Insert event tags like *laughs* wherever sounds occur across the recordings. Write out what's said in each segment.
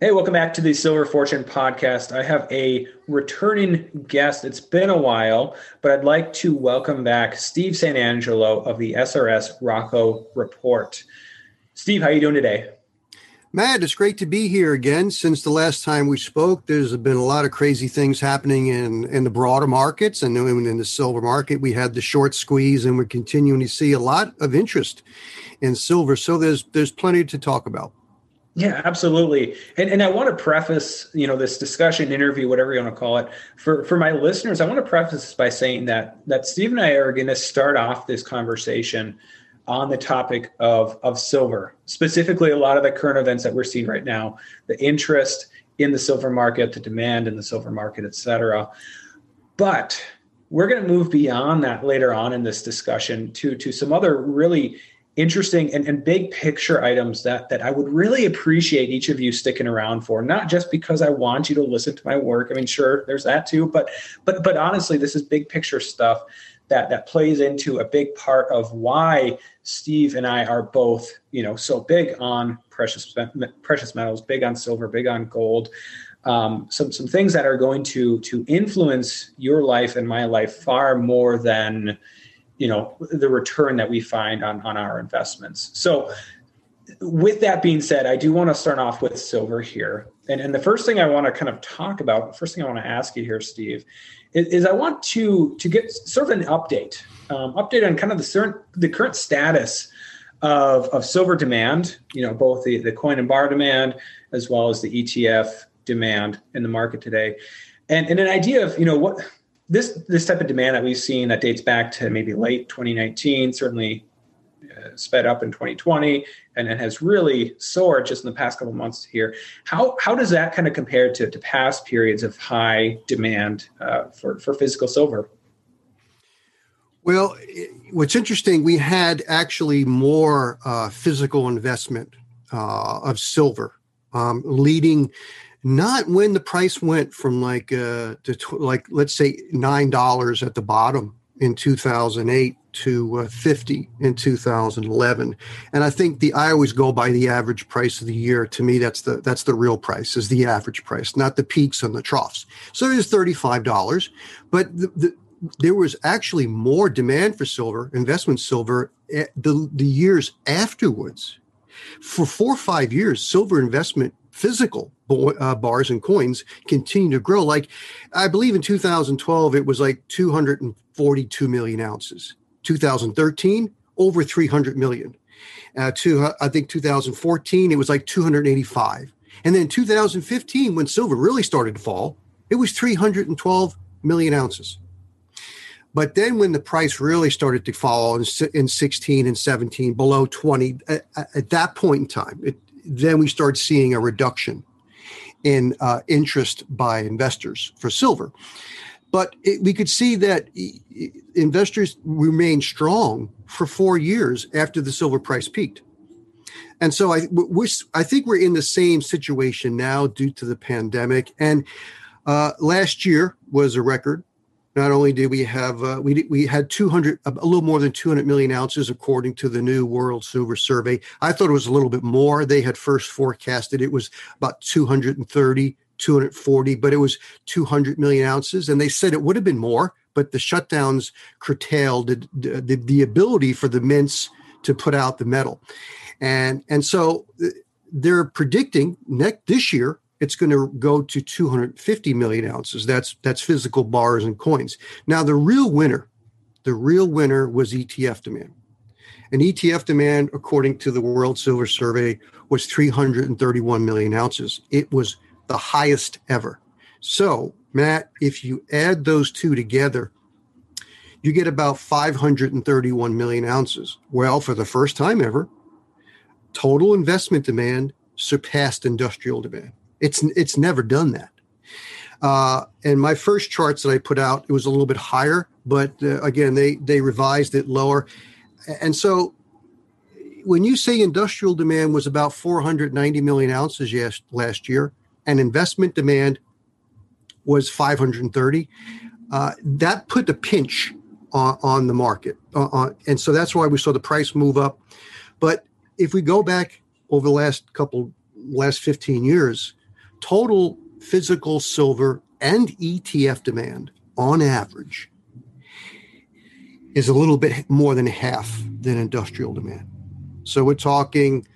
Hey, welcome back to the Silver Fortune podcast. I have a returning guest. It's been a while, but I'd like to welcome back Steve St. Angelo of the SRS Rocco Report. Steve, how are you doing today? Matt, it's great to be here again. Since the last time we spoke, there's been a lot of crazy things happening in, in the broader markets and in the silver market. We had the short squeeze, and we're continuing to see a lot of interest in silver. So there's there's plenty to talk about. Yeah, absolutely. And and I want to preface, you know, this discussion, interview, whatever you want to call it, for for my listeners. I want to preface this by saying that that Steve and I are going to start off this conversation on the topic of of silver, specifically a lot of the current events that we're seeing right now, the interest in the silver market, the demand in the silver market, et cetera. But we're going to move beyond that later on in this discussion to to some other really interesting and, and big picture items that that I would really appreciate each of you sticking around for. Not just because I want you to listen to my work. I mean, sure, there's that too, but but but honestly, this is big picture stuff that that plays into a big part of why Steve and I are both, you know, so big on precious precious metals, big on silver, big on gold. Um, some some things that are going to to influence your life and my life far more than you know the return that we find on on our investments. So with that being said i do want to start off with silver here. And, and the first thing i want to kind of talk about the first thing i want to ask you here steve is, is i want to to get sort of an update um, update on kind of the current the current status of, of silver demand you know both the, the coin and bar demand as well as the etf demand in the market today. And, and an idea of you know what this this type of demand that we've seen that dates back to maybe late 2019, certainly uh, sped up in 2020, and has really soared just in the past couple months here. How how does that kind of compare to, to past periods of high demand uh, for for physical silver? Well, what's interesting, we had actually more uh, physical investment uh, of silver, um, leading not when the price went from like uh to tw- like let's say nine dollars at the bottom in 2008 to uh, 50 in 2011 and i think the i always go by the average price of the year. To me that's the that's the real price is the average price not the peaks and the troughs. So it is $35 but the, the there was actually more demand for silver, investment silver, the, the years afterwards. For four or five years, silver investment physical uh, bars and coins continue to grow. Like, I believe in 2012, it was like 242 million ounces. 2013, over 300 million. Uh, to, I think 2014, it was like 285. And then 2015, when silver really started to fall, it was 312 million ounces. But then when the price really started to fall in, in 16 and 17, below 20, at, at that point in time, it, then we start seeing a reduction in uh, interest by investors for silver. But it, we could see that investors remained strong for four years after the silver price peaked. And so I, I think we're in the same situation now due to the pandemic. And uh, last year was a record not only did we have uh, we we had 200 a little more than 200 million ounces according to the new World Silver Survey. I thought it was a little bit more. They had first forecasted it was about 230, 240, but it was 200 million ounces, and they said it would have been more, but the shutdowns curtailed the, the, the ability for the mints to put out the metal, and and so uh, they're predicting next this year it's going to go to 250 million ounces. That's that's physical bars and coins. Now the real winner, the real winner was ETF demand. And ETF demand, according to the World Silver Survey, was 331 million ounces. It was the highest ever. So, Matt, if you add those two together, you get about 531 million ounces. Well, for the first time ever, total investment demand surpassed industrial demand. It's it's never done that. Uh, and my first charts that I put out, it was a little bit higher, but uh, again, they they revised it lower. And so, when you say industrial demand was about 490 million ounces yes, last year, and investment demand was 530, uh, that put a pinch on, on the market, uh, and so that's why we saw the price move up. But if we go back over the last couple last 15 years, total physical silver and ETF demand on average is a little bit more than half than industrial demand. So we're talking,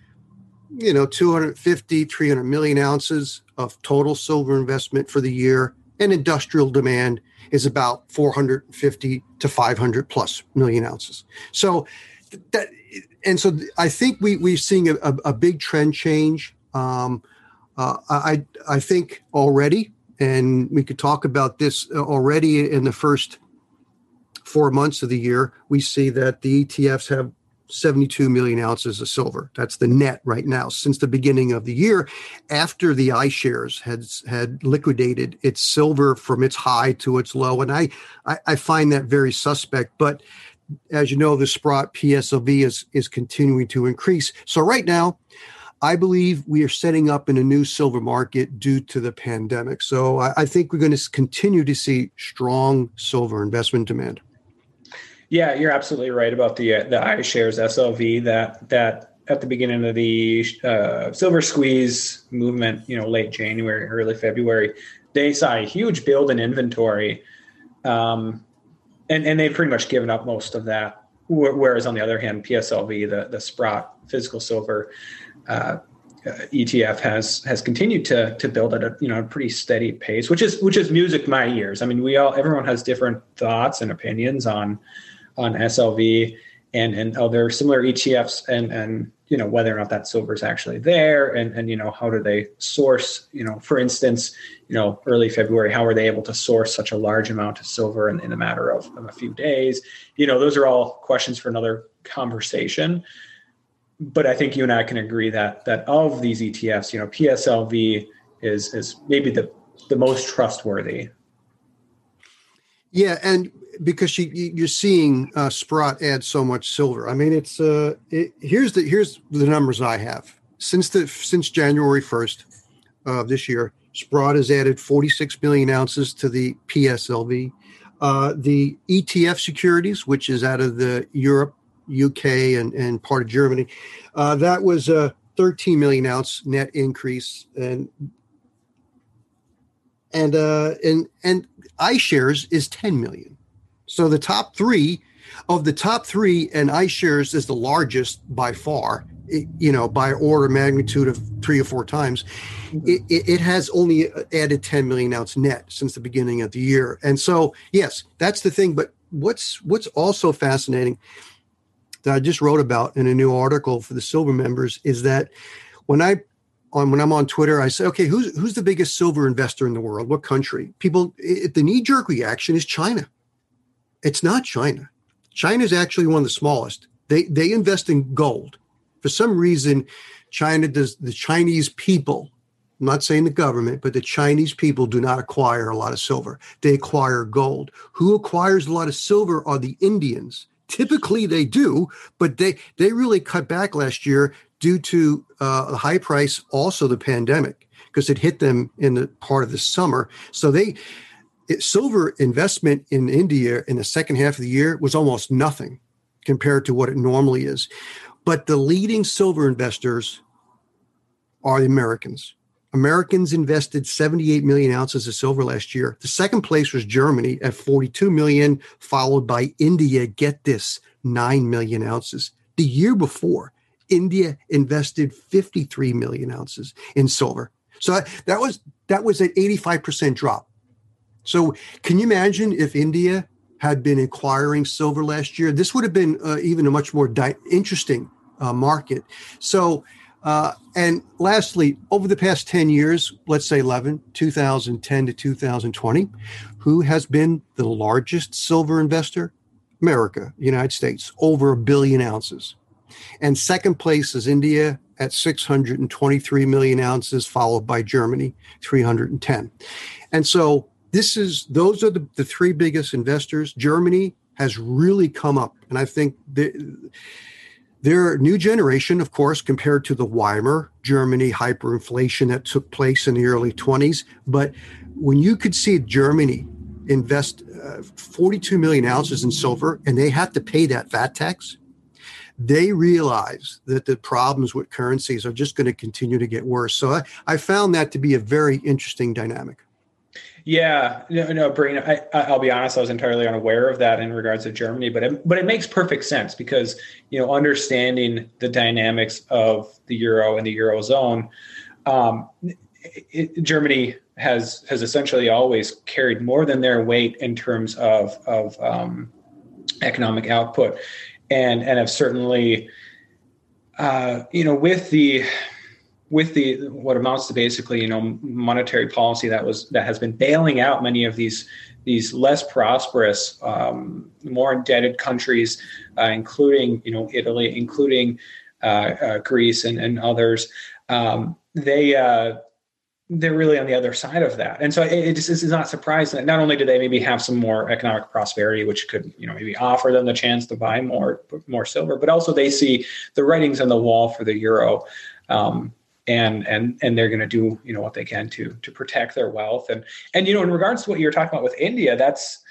you know, 250, 300 million ounces of total silver investment for the year, and industrial demand is about 450 to 500 plus million ounces. So that, and so I think we we're seeing a, a, a big trend change. Um, uh, I I think already, and we could talk about this already in the first four months of the year. We see that the ETFs have 72 million ounces of silver. That's the net right now since the beginning of the year, after the iShares had had liquidated its silver from its high to its low, and I I, I find that very suspect. But as you know, the Sprott PSLV is is continuing to increase. So right now, I believe we are setting up in a new silver market due to the pandemic. So I, I think we're going to continue to see strong silver investment demand. Yeah, you're absolutely right about the uh, the iShares SLV that that at the beginning of the uh, silver squeeze movement, you know, late January, early February, they saw a huge build in inventory, um, and and they've pretty much given up most of that. Whereas on the other hand, PSLV, the the Sprott physical silver, uh, ETF has has continued to to build at a you know a pretty steady pace, which is which is music my ears. I mean, we all everyone has different thoughts and opinions on on SLV and and other similar ETFs, and and you know whether or not that silver is actually there, and and you know how do they source? You know, for instance, you know early February, how are they able to source such a large amount of silver in, in a matter of, of a few days? You know, those are all questions for another conversation but I think you and I can agree that that of these ETFs, you know, PSLV is is maybe the the most trustworthy. Yeah, and because you, you're seeing uh, Sprott add so much silver. I mean, it's uh, it, here's the here's the numbers I have since the since January first of this year. Sprott has added 46 million ounces to the PSLV. Uh, the ETF securities, which is out of the Europe UK and, and part of Germany. Uh, that was a 13 million ounce net increase, and and uh, and and iShares is 10 million. So the top three of the top three, and iShares is the largest by far. It, you know, by order magnitude of three or four times, mm-hmm. it, it, has only added 10 million ounce net since the beginning of the year. And so, yes, that's the thing. But what's what's also fascinating that I just wrote about in a new article for the silver members is that when I on when I'm on Twitter, I say, okay, who's who's the biggest silver investor in the world? What country? People, it, the knee jerk reaction is China. It's not China. China is actually one of the smallest. They they invest in gold. For some reason, China does. The Chinese people, I'm not saying the government, but the Chinese people do not acquire a lot of silver. They acquire gold. Who acquires a lot of silver are the Indians Typically, they do, but they they really cut back last year due to uh, the high price, also the pandemic, because it hit them in the part of the summer. So they it, silver investment in India in the second half of the year was almost nothing compared to what it normally is. But the leading silver investors are the Americans. Americans invested 78 million ounces of silver last year. The second place was Germany at 42 million, followed by India. Get this, 9 million ounces. The year before, India invested 53 million ounces in silver. So that was that was an 85% drop. So can you imagine if India had been acquiring silver last year? This would have been uh, even a much more di- interesting uh, market. So uh, and lastly, over the past 10 years, let's say 11, 2010 to 2020, who has been the largest silver investor? America, United States, over a billion ounces. And second place is India at 623 million ounces, followed by Germany, 310. And so this is those are the, the three biggest investors. Germany has really come up, and I think the, their new generation, of course, compared to the Weimar Germany hyperinflation that took place in the early 20s. But when you could see Germany invest uh, 42 million ounces in silver and they have to pay that VAT tax, they realize that the problems with currencies are just going to continue to get worse. So I, I found that to be a very interesting dynamic. Yeah, no, no. I, I'll be honest. I was entirely unaware of that in regards to Germany, but it, but it makes perfect sense because you know understanding the dynamics of the euro and the eurozone, um, it, Germany has has essentially always carried more than their weight in terms of of um, economic output, and and have certainly, uh, you know, with the with the what amounts to basically you know monetary policy that was that has been bailing out many of these these less prosperous, um, more indebted countries, uh, including you know Italy, including uh, uh, Greece and, and others. Um, they uh, they're really on the other side of that. And so it, it just is not surprising that not only do they maybe have some more economic prosperity, which could, you know, maybe offer them the chance to buy more, more silver, but also they see the writings on the wall for the euro. Um, and and and they're going to do you know what they can to to protect their wealth and and you know in regards to what you're talking about with India that's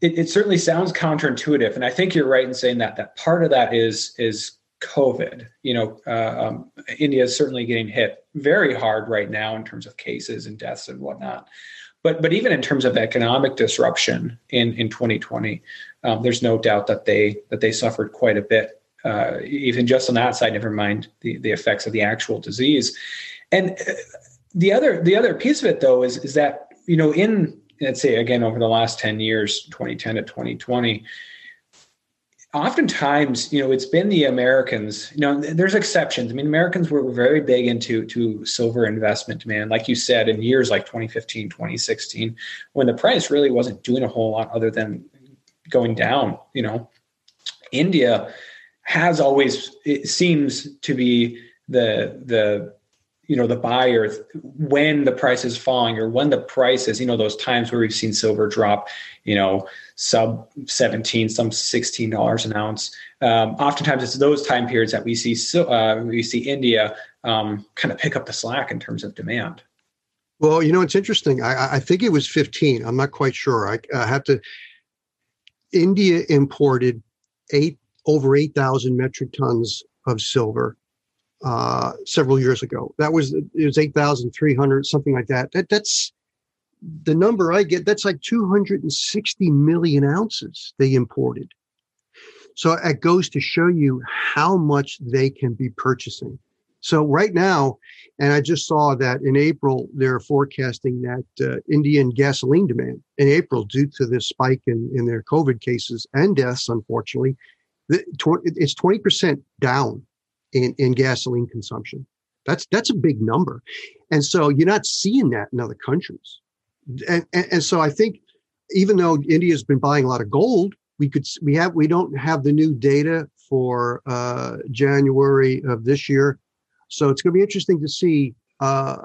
it, it certainly sounds counterintuitive and I think you're right in saying that that part of that is is COVID. You know, uh, um, India is certainly getting hit very hard right now in terms of cases and deaths and whatnot. But but even in terms of economic disruption in in 2020, um, there's no doubt that they that they suffered quite a bit. Uh, even just on that side, never mind the the effects of the actual disease. And uh, the other the other piece of it though is is that you know in let's say again over the last 10 years 2010 to 2020 oftentimes, you know, it's been the Americans. You know, there's exceptions. I mean, Americans were very big into to silver investment demand, like you said, in years like 2015, 2016, when the price really wasn't doing a whole lot other than going down. You know, India has always it seems to be the the you know the buyer when the price is falling or when the price is you know those times where we've seen silver drop you know sub 17 some 16 dollars an ounce. Um, oftentimes it's those time periods that we see so uh, we see india um, kind of pick up the slack in terms of demand. Well you know it's interesting. I, I think it was 15 i'm not quite sure. I, I have to india imported eight over 8000 metric tons of silver uh, several years ago. That was it was eight thousand three hundred something like that. That that's the number I get. That's like two hundred and sixty million ounces they imported. So it goes to show you how much they can be purchasing. So right now, and I just saw that in April they're forecasting that uh, Indian gasoline demand in April, due to this spike in in their COVID cases and deaths, unfortunately, it's twenty percent down in, in gasoline consumption. That's that's a big number, and so you're not seeing that in other countries. And, and, and so I think even though India's been buying a lot of gold, we could we have we don't have the new data for uh, January of this year, so it's going to be interesting to see uh,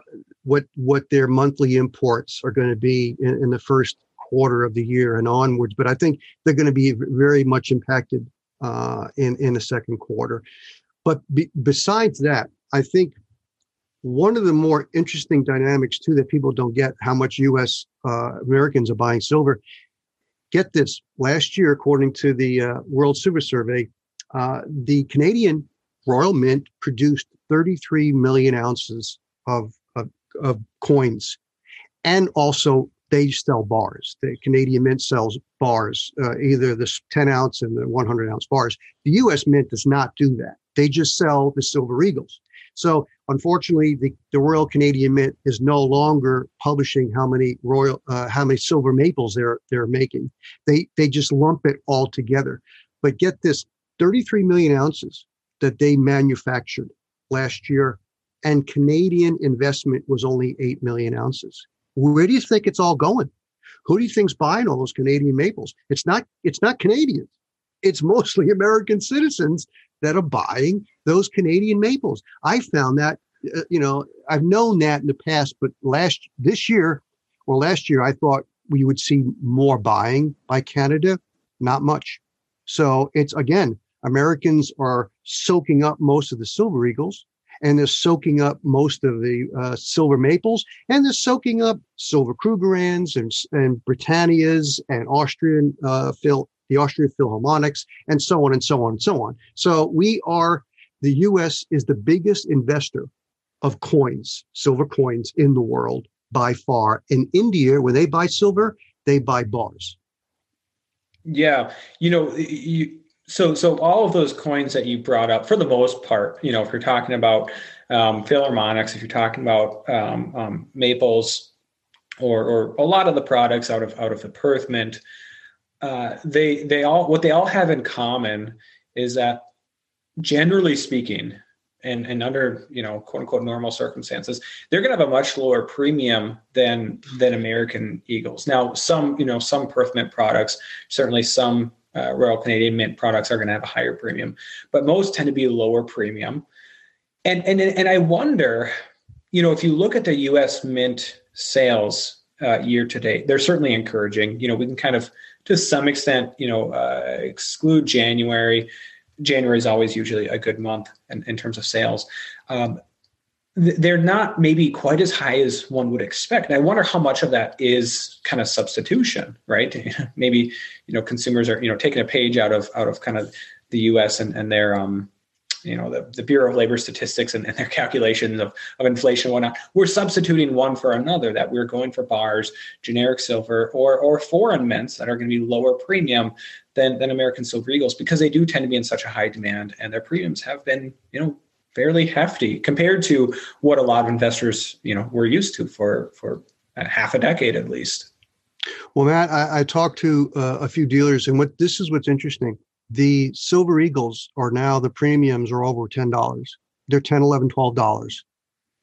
what what their monthly imports are going to be in, in, the first quarter of the year and onwards. But I think they're going to be very much impacted uh, in in the second quarter. But be, besides that, I think one of the more interesting dynamics too that people don't get how much U.S. Uh, Americans are buying silver. Get this: last year, according to the uh, World Silver Survey, uh, the Canadian Royal Mint produced 33 million ounces of, of, of coins, and also they sell bars. The Canadian Mint sells bars, uh, either the 10 ounce and the 100 ounce bars. The U.S. Mint does not do that. They just sell the Silver Eagles. So unfortunately, the, the Royal Canadian Mint is no longer publishing how many royal uh, how many silver maples they're they're making. They they just lump it all together. But get this, 33 million ounces that they manufactured last year, and Canadian investment was only 8 million ounces. Where do you think it's all going? Who do you think's buying all those Canadian maples? It's not it's not Canadians. It's mostly *laughs* American citizens that are buying those Canadian maples. I found that, uh, you know, I've known that in the past, but last this year or last year, I thought we would see more buying by Canada. Not much. So it's again, Americans are soaking up most of the silver eagles and they're soaking up most of the uh, silver maples, and they're soaking up silver Krugerrands and and Britannias and Austrian uh, Phil, the Austrian Philharmonics, and so on and so on and so on. So we are the U.S. is the biggest investor of coins, silver coins in the world by far. In India, when they buy silver, they buy bars. Yeah, you know, you so so all of those coins that you brought up, for the most part, you know, if you're talking about um, Philharmonics, if you're talking about um, um, Maples, or or a lot of the products out of out of the Perth Mint, uh, they they all what they all have in common is that generally speaking, and, and under you know quote unquote normal circumstances, they're going to have a much lower premium than than American Eagles. Now, some you know some Perth Mint products, certainly some uh, Royal Canadian Mint products are going to have a higher premium, but most tend to be lower premium. And and and I wonder, you know, if you look at the U.S. Mint sales uh, year to date, they're certainly encouraging. You know, we can kind of to some extent, you know, uh, exclude January. January is always usually a good month in, in terms of sales. Um, they're not maybe quite as high as one would expect. And I wonder how much of that is kind of substitution, right? *laughs* maybe you know consumers are you know taking a page out of out of kind of the U.S. and and their um you know the, the Bureau of Labor Statistics and, and their *laughs* calculations of, of inflation and whatnot. We're substituting one for another. That we're going for bars, generic silver, or or foreign mints that are going to be lower premium than than American silver eagles because they do tend to be in such a high demand and their premiums have been you know fairly hefty compared to what a lot of investors, you know, were used to for for half a decade at least. Well, Matt, I, I talked to uh, a few dealers, and what this is what's interesting. The Silver Eagles are now the premiums are over ten dollars. They're 10 11 12 dollars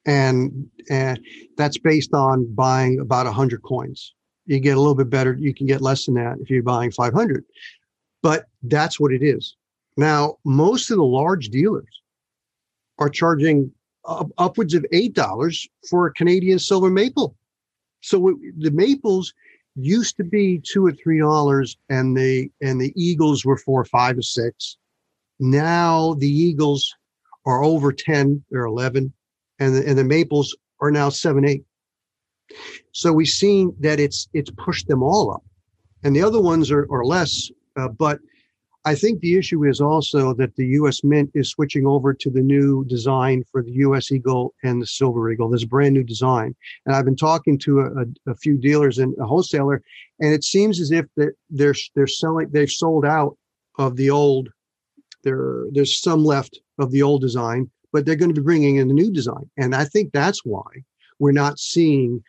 and and that's based on buying about 100 coins you get a little bit better you can get less than that if you're buying 500 but that's what it is now most of the large dealers are charging up, upwards of eight dollars for a Canadian silver maple. So it, the maples used to be two or three dollars, and the and the eagles were for five or six. Now the eagles are over ten or eleven, and the, and the maples are now seven eight. So we've seen that it's it's pushed them all up, and the other ones are, are less. Uh, but I think the issue is also that the U.S. Mint is switching over to the new design for the U.S. Eagle and the Silver Eagle. A brand new design, and I've been talking to a, a few dealers and a wholesaler, and it seems as if they're they're, they're selling they've sold out of the old. There there's some left of the old design, but they're going to be bringing in the new design, and I think that's why we're not seeing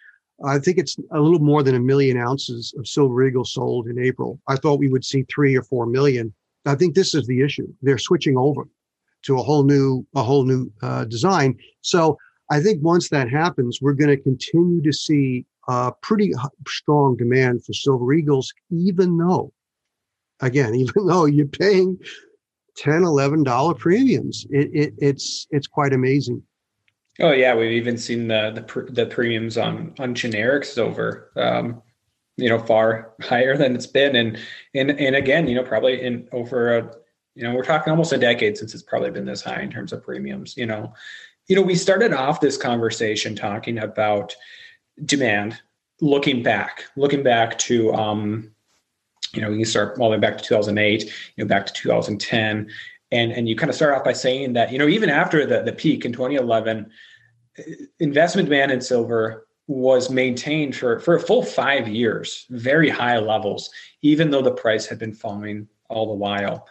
I think it's a little more than a million ounces of silver eagle sold in April. I thought we would see three or four million. I think this is the issue. They're switching over to a whole new a whole new uh, design. So I think once that happens, we're going to continue to see uh, pretty strong demand for silver eagles, even though, again, *laughs* even though you're paying 10 11 dollar premiums it, it, it's it's quite amazing oh yeah we've even seen the the, the premiums on on generic silver um, you know far *laughs* higher than it's been. And and and again you know probably in over a you know we're talking almost a decade since it's probably been this high in terms of premiums you know. You know we started off this conversation talking about demand looking back looking back to um you know you start all the way back to 2008 you know back to 2010 and and you kind of start off by saying that you know even after the the peak in 2011 investment demand in silver was maintained for, for a full five years, very high levels, even though the price had been falling all the while.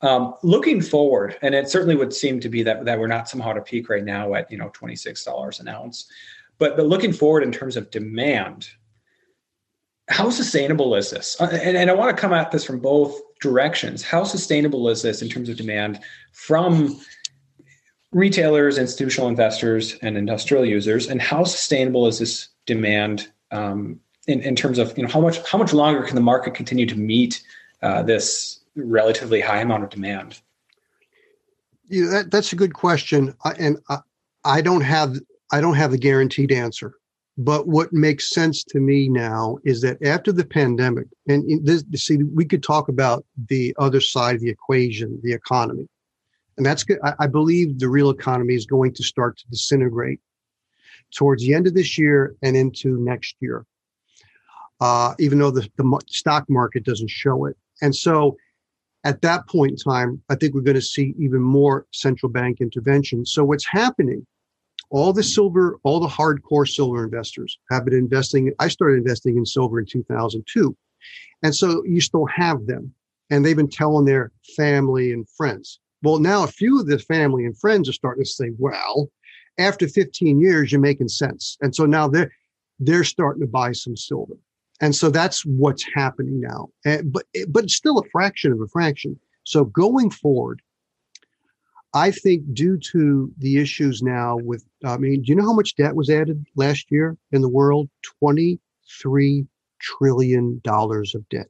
Um, looking forward, and it certainly would seem to be that, that we're not somehow at a peak right now at you know twenty six dollars an ounce, but but looking forward in terms of demand, how sustainable is this? Uh, and, and I want to come at this from both directions. How sustainable is this in terms of demand from retailers, institutional investors, and industrial users, and how sustainable is this demand um, in, in terms of you know how much how much longer can the market continue to meet uh, this relatively high amount of demand? Yeah, that, that's a good question, I, and I, I don't have I don't have a guaranteed answer. But what makes sense to me now is that after the pandemic, and this, see, we could talk about the other side of the equation, the economy, and that's good. I, I believe the real economy is going to start to disintegrate towards the end of this year and into next year. Uh, even though the, the stock market doesn't show it, and so at that point in time, I think we're going to see even more central bank intervention. So what's happening all the silver, all the hardcore silver investors have been investing. I started investing in silver in 2002. And so you still have them and they've been telling their family and friends. Well, now a few of the family and friends are starting to say, well, after 15 years, you're making sense. And so now they're, they're starting to buy some silver. And so that's what's happening now. And, but, eh, but it's still a fraction of a fraction. So going forward, I think due to the issues now with, I mean, do you know how much debt was added last year in the world? $23 trillion of debt.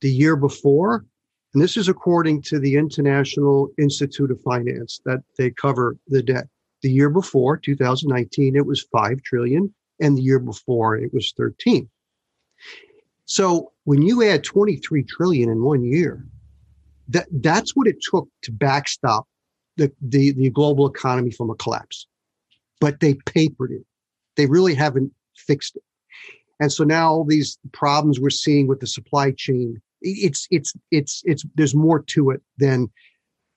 The year before, and this is according to the International Institute of Finance that they cover the debt. The year before, 2019, it was 5 trillion, and the year before it was 13. So when you add 23 trillion in one year, that that's what it took to backstop the, the, the global economy from a collapse. But they papered it. They really haven't fixed it. And so now all these problems we're seeing with the supply chain, it's it's it's it's there's more to it than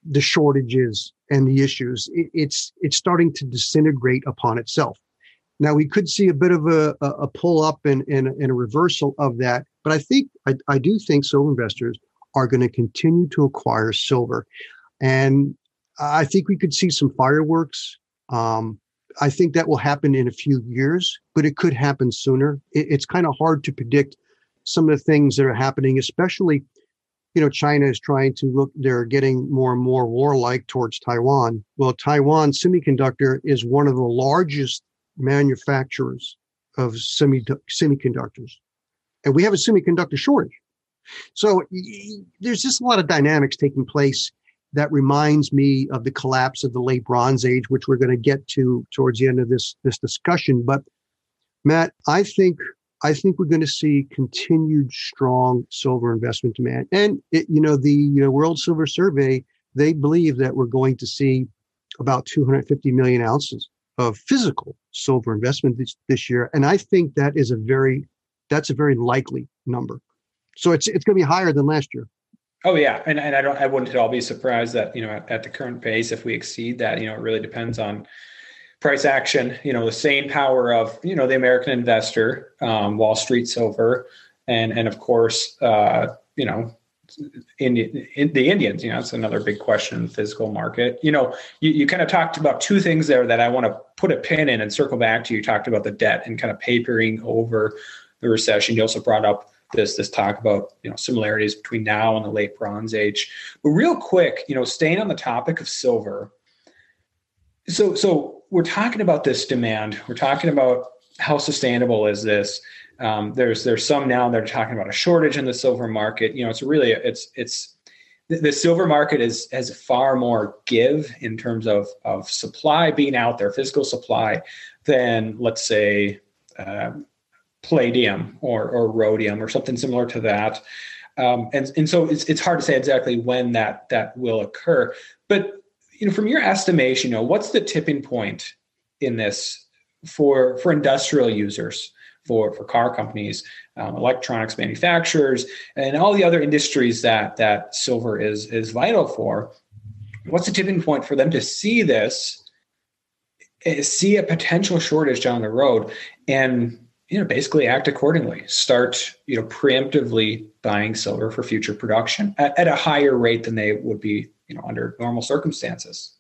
the shortages and the issues. It, it's it's starting to disintegrate upon itself. Now we could see a bit of a, a pull up and, and, and a reversal of that, but I think I, I do think so investors are going to continue to acquire silver. And I think we could see some fireworks. Um, I think that will happen in a few years, but it could happen sooner. It, it's kind of hard to predict some of the things that are happening, especially, you know, China is trying to look, they're getting more and more warlike towards Taiwan. Well, Taiwan Semiconductor is one of the largest manufacturers of semi, semiconductors. And we have a semiconductor shortage. So there's just a lot of dynamics taking place that reminds me of the collapse of the late Bronze Age, which we're going to get to towards the end of this this discussion. But Matt, I think I think we're going to see continued strong silver investment demand, and it, you know the you know, World Silver Survey they believe that we're going to see about 250 million ounces of physical silver investment this, this year, and I think that is a very that's a very likely number. So it's it's going to be higher than last year. Oh yeah, and and I don't I wouldn't at all be surprised that you know at, at the current pace if we exceed that you know it really depends on price action. You know the same power of you know the American investor, um, Wall Street silver, and and of course uh, you know Indian, in the Indians, you know, it's another big question in the physical market. You know, you, you kind of talked about two things there that I want to put a pin in and circle back to. You talked about the debt and kind of papering over the recession. You also brought up this this talk about you know similarities between now and the late Bronze Age. But real quick, you know, staying on the topic of silver. So so we're talking about this demand. We're talking about how sustainable is this. Um, there's there's some now that are talking about a shortage in the silver market. You know, it's really it's it's the, silver market is has far more give in terms of of supply being out there, physical supply, than let's say um, palladium or, or rhodium or something similar to that. Um, and, and so it's, it's hard to say exactly when that, that will occur. But you know, from your estimation, you know, what's the tipping point in this for, for industrial users, for, for car companies, um, electronics manufacturers, and all the other industries that, that silver is, is vital for? What's the tipping point for them to see this, eh, see a potential shortage down the road, and you know basically act accordingly start you know preemptively buying silver for future production at, at, a higher rate than they would be you know under normal circumstances.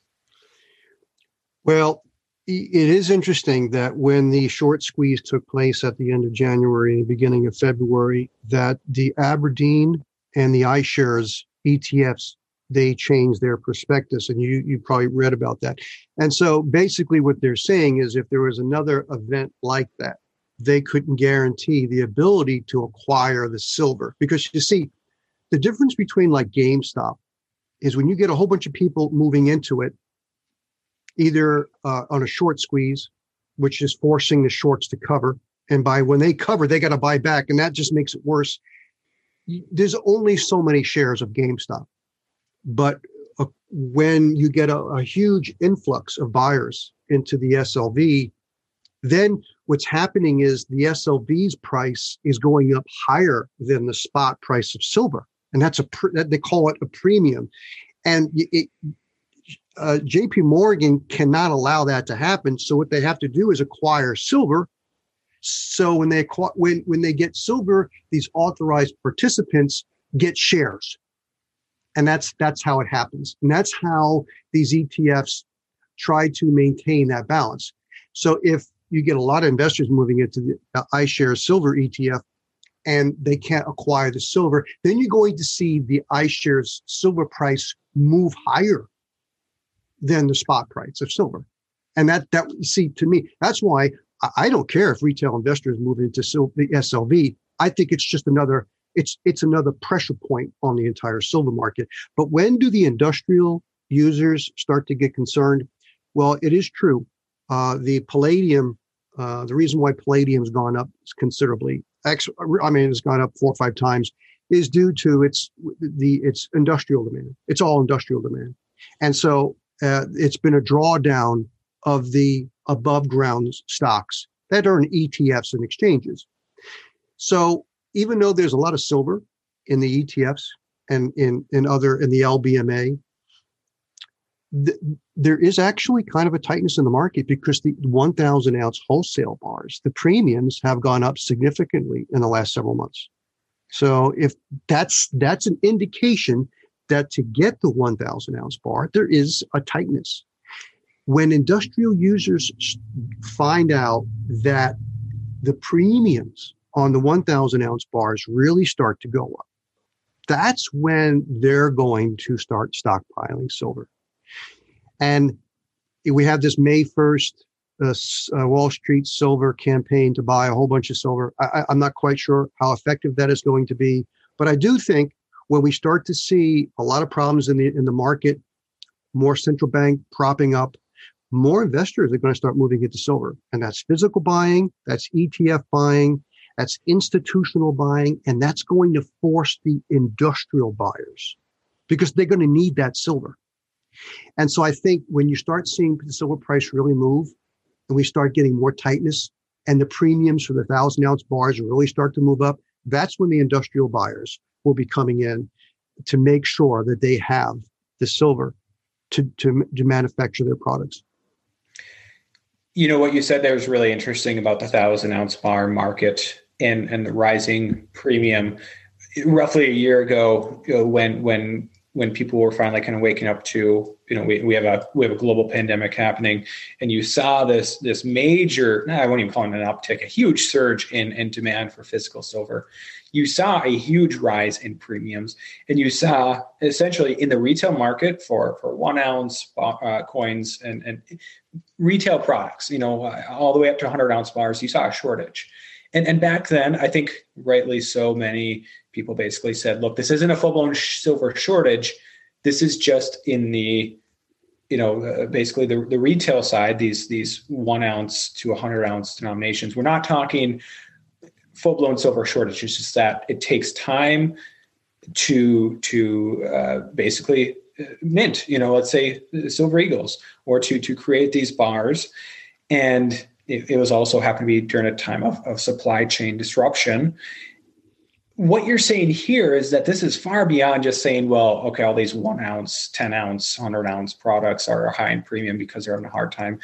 Well it is interesting that when the short squeeze took place at the end of january and beginning of february that the aberdeen and the iShares etfs they changed their prospectus and you you probably read about that. And so basically what they're saying is if there was another event like that they couldn't guarantee the ability to acquire the silver. Because you see the difference between like GameStop is when you get a whole bunch of people moving into it, either uh, on a short squeeze, which is forcing the shorts to cover, and by when they cover, they got to buy back, and that just makes it worse. There's only so many shares of GameStop, but uh, when you get a, a huge influx of buyers into the SLV, then what's happening is the SLV's price is going up higher than the spot price of silver, and that's a that they call it a premium, and it, uh, J.P. Morgan cannot allow that to happen. So what they have to do is acquire silver. So when they acquire, when when they get silver, these authorized participants get shares, and that's that's how it happens, and that's how these ETFs try to maintain that balance. So if you get a lot of investors moving into the iShares Silver ETF, and they can't acquire the silver, then you're going to see the iShares silver price move higher than the spot price of silver. And that that see to me, that's why I don't care if retail investors move into the SLV. I think it's just another it's it's another pressure point on the entire silver market. But when do the industrial users start to get concerned? Well, it is true. Uh, the palladium, uh, the reason why palladium's gone up considerably, I mean, it's gone up four or five times, is due to its the its industrial demand. It's all industrial demand, and so uh, it's been a drawdown of the above ground stocks that are in ETFs and exchanges. So even though there's a lot of silver in the ETFs and in, in other in the LBMA, th- there is actually kind of a tightness in the market because the 1,000 ounce wholesale bars, the premiums have gone up significantly in the last several months. So if that's that's an indication that to get the 1000 ounce bar, there is a tightness. When industrial users find out that the premiums on the 1000 ounce bars really start to go up, that's when they're going to start stockpiling silver. And we have this May 1st uh, uh, Wall Street silver campaign to buy a whole bunch of silver. I, I'm not quite sure how effective that is going to be, but I do think when we start to see a lot of problems in the in the market, more central bank propping up, more investors are going to start moving into silver. And that's physical buying, that's ETF buying, that's institutional buying, and that's going to force the industrial buyers because they're going to need that silver. And so I think when you start seeing the silver price really move and we start getting more tightness and the premiums for the thousand ounce bars really start to move up, that's when the industrial buyers will be coming in to make sure that they have the silver to, to, to manufacture their products. You know, what you said there was really interesting about the thousand ounce bar market and, and the rising premium. Roughly a year ago, uh, when when when people were finally kind of waking up to you know we, we have a we have a global pandemic happening and you saw this this major i won't even call it an uptick a huge surge in in demand for physical silver. You saw a huge rise in premiums and you saw essentially in the retail market for for one ounce uh, coins and and retail products you know all the way up to 100 ounce bars you saw a shortage and and back then i think rightly so many people basically said look this isn't a full-blown silver shortage this is just in the you know uh, basically the, the retail side these these one ounce to 100 ounce denominations we're not talking full blown silver shortage. It's just that it takes time to to uh, basically uh, mint. You know, let's say silver eagles, or to to create these bars, and it, it was also happened to be during a time of, of supply chain disruption. What you're saying here is that this is far beyond just saying, well, okay, all these one ounce, 10 ounce, 100 ounce products are high in premium because they're having a hard time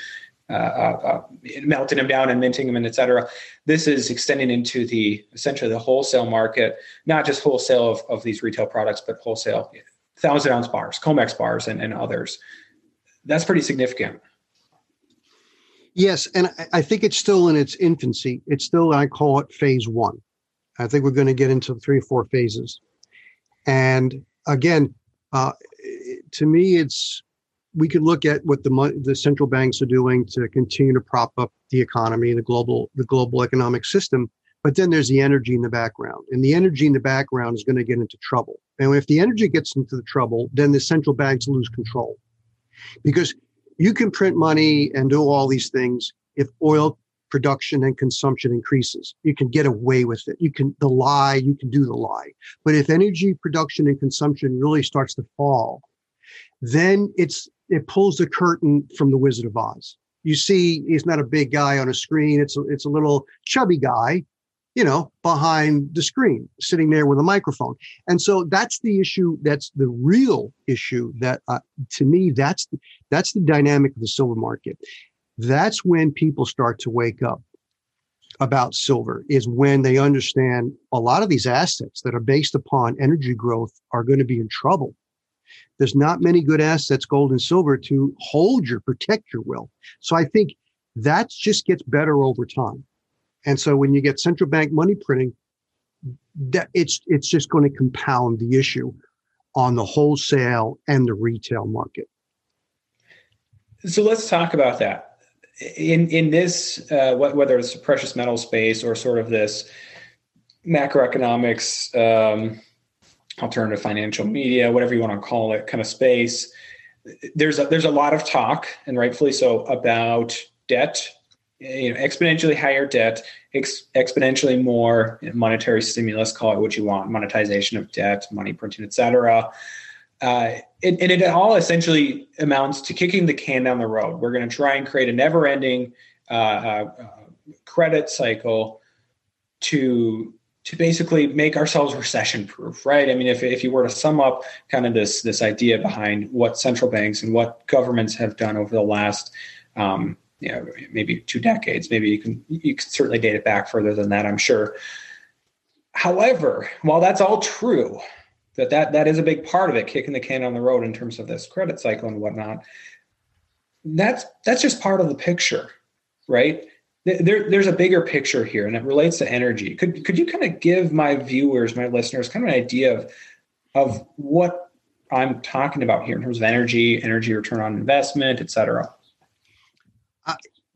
uh, uh, uh, melting them down and minting them and et cetera. This is extending into the essentially the wholesale market, not just wholesale of, of these retail products, but wholesale thousand ounce bars, Comex bars, and, and others. That's pretty significant. Yes, and I think it's still in its infancy. It's still, I call it phase one. I think we're going to get into three or four phases. And again, uh, to me, it's we could look at what the the central banks are doing to continue to prop up the economy, the global the global economic system. But then there's the energy in the background, and the energy in the background is going to get into trouble. And if the energy gets into the trouble, then the central banks lose control because you can print money and do all these things if oil production and consumption increases. You can get away with it. You can, the lie, you can do the lie. But if energy production and consumption really starts to fall, then it's, it pulls the curtain from the Wizard of Oz. You see, he's not a big guy on a screen. It's a, it's a little chubby guy, you know, behind the screen, sitting there with a microphone. And so that's the issue. That's the real issue that, uh, to me, that's, that's the dynamic of the silver market that's when people start to wake up about silver is when they understand a lot of these assets that are based upon energy growth are going to be in trouble. There's not many good assets, gold and silver, to hold your, protect your will. So I think that just gets better over time. And so when you get central bank money printing, that it's it's just going to compound the issue on the wholesale and the retail market. So let's talk about that in in this uh, whether it's precious metal space or sort of this macroeconomics um, alternative financial media whatever you want to call it kind of space there's a, there's a lot of talk and rightfully so about debt you know exponentially higher debt ex- exponentially more monetary stimulus call it what you want monetization of debt money printing etc uh, and, and, it all essentially amounts to kicking the can down the road. We're going to try and create a never-ending uh, uh, credit cycle to to basically make ourselves recession-proof, right? I mean, if if you were to sum up kind of this this idea behind what central banks and what governments have done over the last um, you know maybe two decades, maybe you can you can certainly date it back further than that, I'm sure. However, while that's all true, that that that is a big part of it, kicking the can on the road in terms of this credit cycle and whatnot. That's that's just part of the picture, right? There, there's a bigger picture here, and it relates to energy. Could could you kind of give my viewers, my listeners, kind of an idea of of what I'm talking about here in terms of energy, energy return on investment, et cetera?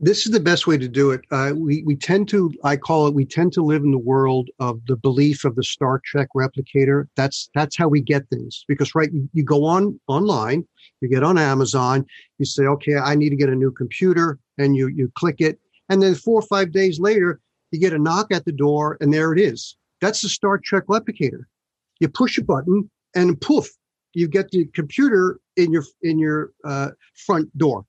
This is the best way to do it. Uh, we we tend to, I call it, we tend to live in the world of the belief of the Star Trek replicator. That's that's how we get things because right, you, you go on online, you get on Amazon, you say, okay, I need to get a new computer, and you you click it, and then four or five days later, you get a knock at the door, and there it is. That's the Star Trek replicator. You push a button, and poof, you get the computer in your in your uh, front door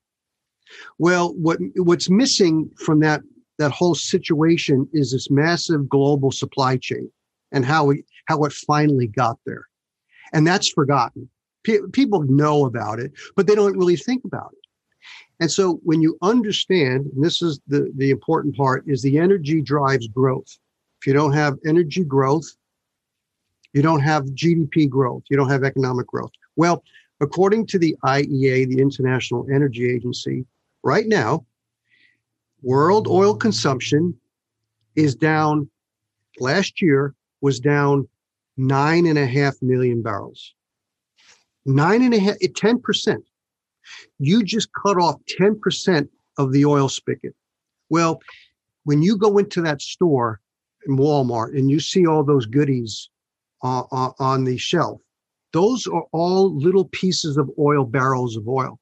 well, what what's missing from that that whole situation is this massive global supply chain and how we how it finally got there, and that's forgotten. P- people know about it, but they don't really think about it. And so when you understand, and this is the, the important part, is the energy drives growth. If you don't have energy growth, you don't have GDP growth, you don't have economic growth. Well, according to the IEA, the International Energy Agency, right now, world oil consumption is down, last year was down nine and a half million barrels. Nine and a half, 10%. You just cut off 10% of the oil spigot. Well, when you go into that store in Walmart and you see all those goodies uh, uh, on the shelf, those are all little pieces of oil, barrels of oil.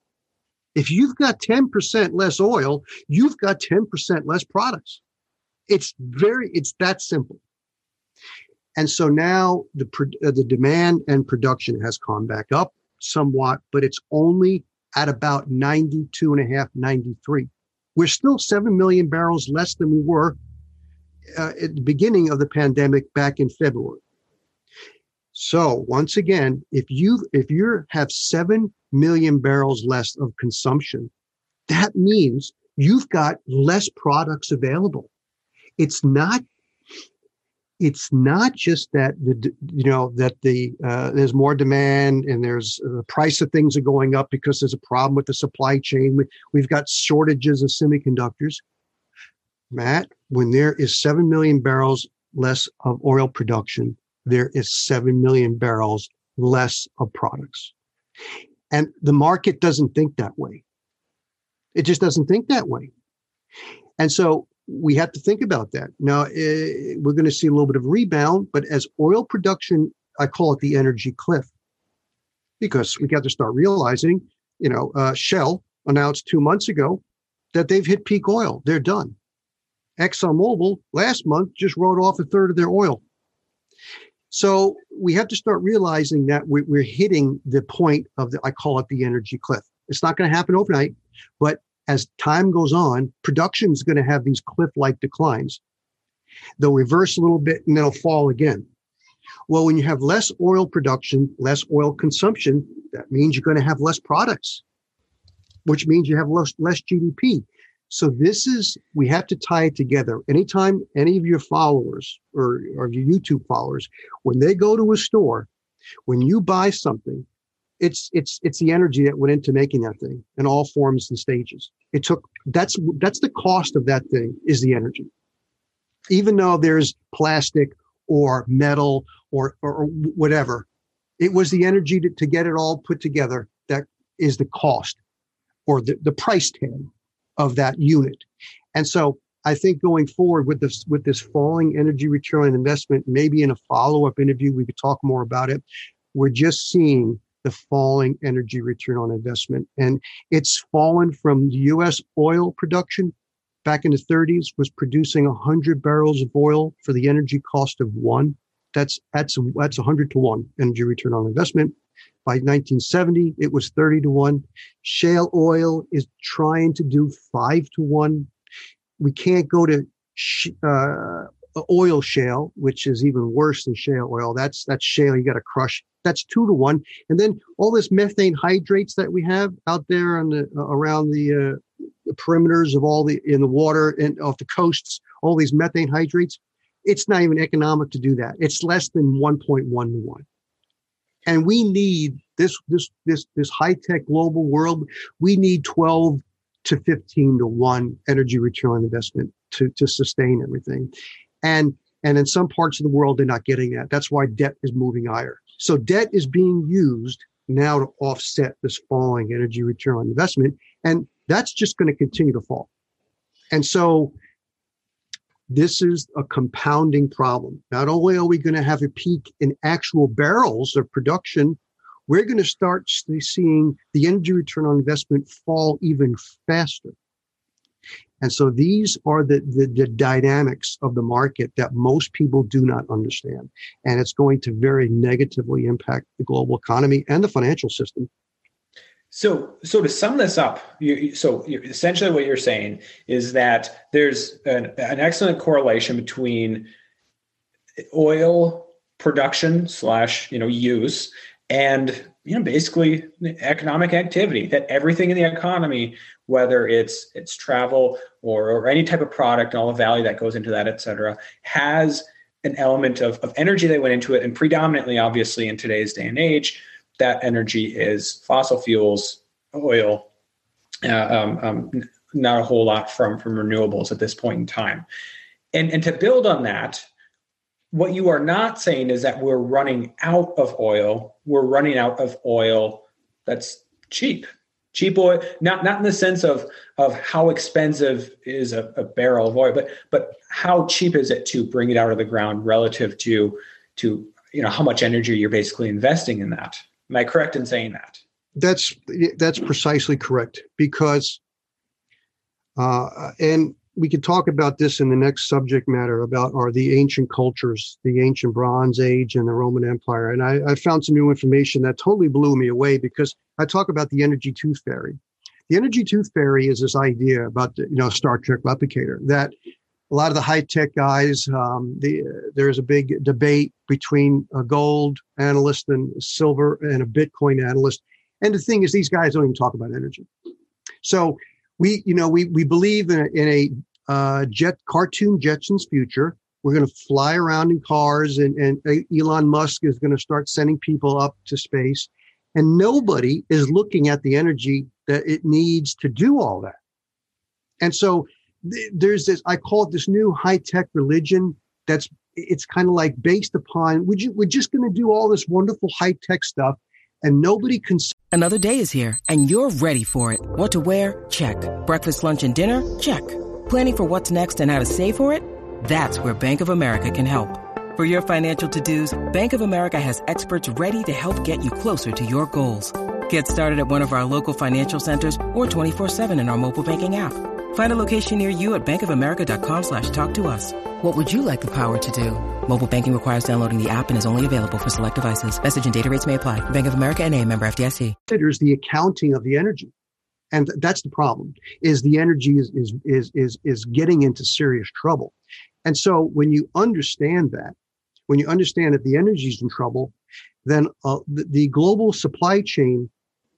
If you've got 10% less oil, you've got 10% less products. It's very, it's that simple. And so now the, uh, the demand and production has come back up somewhat, but it's only at about 92 and a half, 93. We're still 7 million barrels less than we were uh, at the beginning of the pandemic back in February. So once again, if you if you have 7 million barrels less of consumption, that means you've got less products available. It's not it's not just that the you know that the uh, there's more demand and there's uh, the price of things are going up because there's a problem with the supply chain. We, we've got shortages of semiconductors. Matt, when there is seven million barrels less of oil production, there is seven million barrels less of products. And the market doesn't think that way. It just doesn't think that way. And so we have to think about that. Now, uh, we're going to see a little bit of rebound, but as oil production, I call it the energy cliff because we got to start realizing, you know, uh, Shell announced two months ago that they've hit peak oil. They're done. ExxonMobil last month just wrote off a third of their oil. So we have to start realizing that we're hitting the point of the, I call it the energy cliff. It's not going to happen overnight, but as time goes on, production is going to have these cliff like declines. They'll reverse a little bit and they'll fall again. Well, when you have less oil production, less oil consumption, that means you're going to have less products, which means you have less, less GDP. So this is, we have to tie it together. Anytime any of your followers or, or your YouTube followers, when they go to a store, when you buy something, it's it's it's the energy that went into making that thing in all forms and stages. It took that's that's the cost of that thing is the energy. Even though there's plastic or metal or or, whatever, it was the energy to, to get it all put together that is the cost or the, the price tag of that unit. And so I think going forward with this with this falling energy return on investment, maybe in a follow-up interview we could talk more about it. We're just seeing the falling energy return on investment. And it's fallen from the US oil production back in the 30s was producing 100 barrels of oil for the energy cost of one. That's that's that's 100 to 1 energy return on investment. By 1970, it was 30 to 1. Shale oil is trying to do 5 to 1. We can't go to sh- uh, oil shale, which is even worse than shale oil. That's that's shale. You got to crush. That's two to one. And then all this methane hydrates that we have out there on the uh, around the, uh, the perimeters of all the in the water and off the coasts, all these methane hydrates. It's not even economic to do that. It's less than 1.1 to one. And we need this this this this high tech global world. We need 12 to 15 to one energy return on investment to to sustain everything. And and in some parts of the world, they're not getting that. That's why debt is moving higher. So debt is being used now to offset this falling energy return on investment. And that's just going to continue to fall. And so this is a compounding problem. Not only are we going to have a peak in actual barrels of production, we're going to start seeing the energy return on investment fall even faster. And so these are the, the, the, dynamics of the market that most people do not understand. And it's going to very negatively impact the global economy and the financial system. So, so to sum this up, you, so essentially what you're saying is that there's an, an excellent correlation between oil production slash you know use and you know basically economic activity that everything in the economy whether it's it's travel or, or any type of product and all the value that goes into that et cetera has an element of, of energy that went into it and predominantly obviously in today's day and age that energy is fossil fuels oil uh, um, um, not a whole lot from from renewables at this point in time and and to build on that what you are not saying is that we're running out of oil. We're running out of oil that's cheap. Cheap oil, not not in the sense of of how expensive is a, a barrel of oil, but but how cheap is it to bring it out of the ground relative to to you know how much energy you're basically investing in that. Am I correct in saying that? That's that's precisely correct because uh, and we could talk about this in the next subject matter about are the ancient cultures, the ancient Bronze Age and the Roman Empire. And I, I, found some new information that totally blew me away because I talk about the energy tooth fairy. The energy tooth fairy is this idea about the, you know Star Trek replicator that a lot of the high tech guys, um, the, there's a big debate between a gold analyst and silver and a Bitcoin analyst. And the thing is, these guys don't even talk about energy. So we, you know, we we believe in a, in a uh, jet cartoon Jetsons future. We're going to fly around in cars, and, and Elon Musk is going to start sending people up to space. And nobody is looking at the energy that it needs to do all that. And so there's this, I call it this new high tech religion that's, it's kind of like based upon, would you, we're just going to do all this wonderful high tech stuff and nobody can. Another day is here and you're ready for it. What to wear? Check. Breakfast, lunch, and dinner? Check. Planning for what's next and how to save for it? That's where Bank of America can help. For your financial to-dos, Bank of America has experts ready to help get you closer to your goals. Get started at one of our local financial centers or 24-7 in our mobile banking app. Find a location near you at bankofamerica.com slash talk to us. What would you like the power to do? Mobile banking requires downloading the app and is only available for select devices. Message and data rates may apply. Bank of America and a member FDIC. There's the accounting of the energy. And that's the problem is the energy is, is, is, is, is getting into serious trouble. And so when you understand that, when you understand that the energy is in trouble, then uh, the, the, global supply chain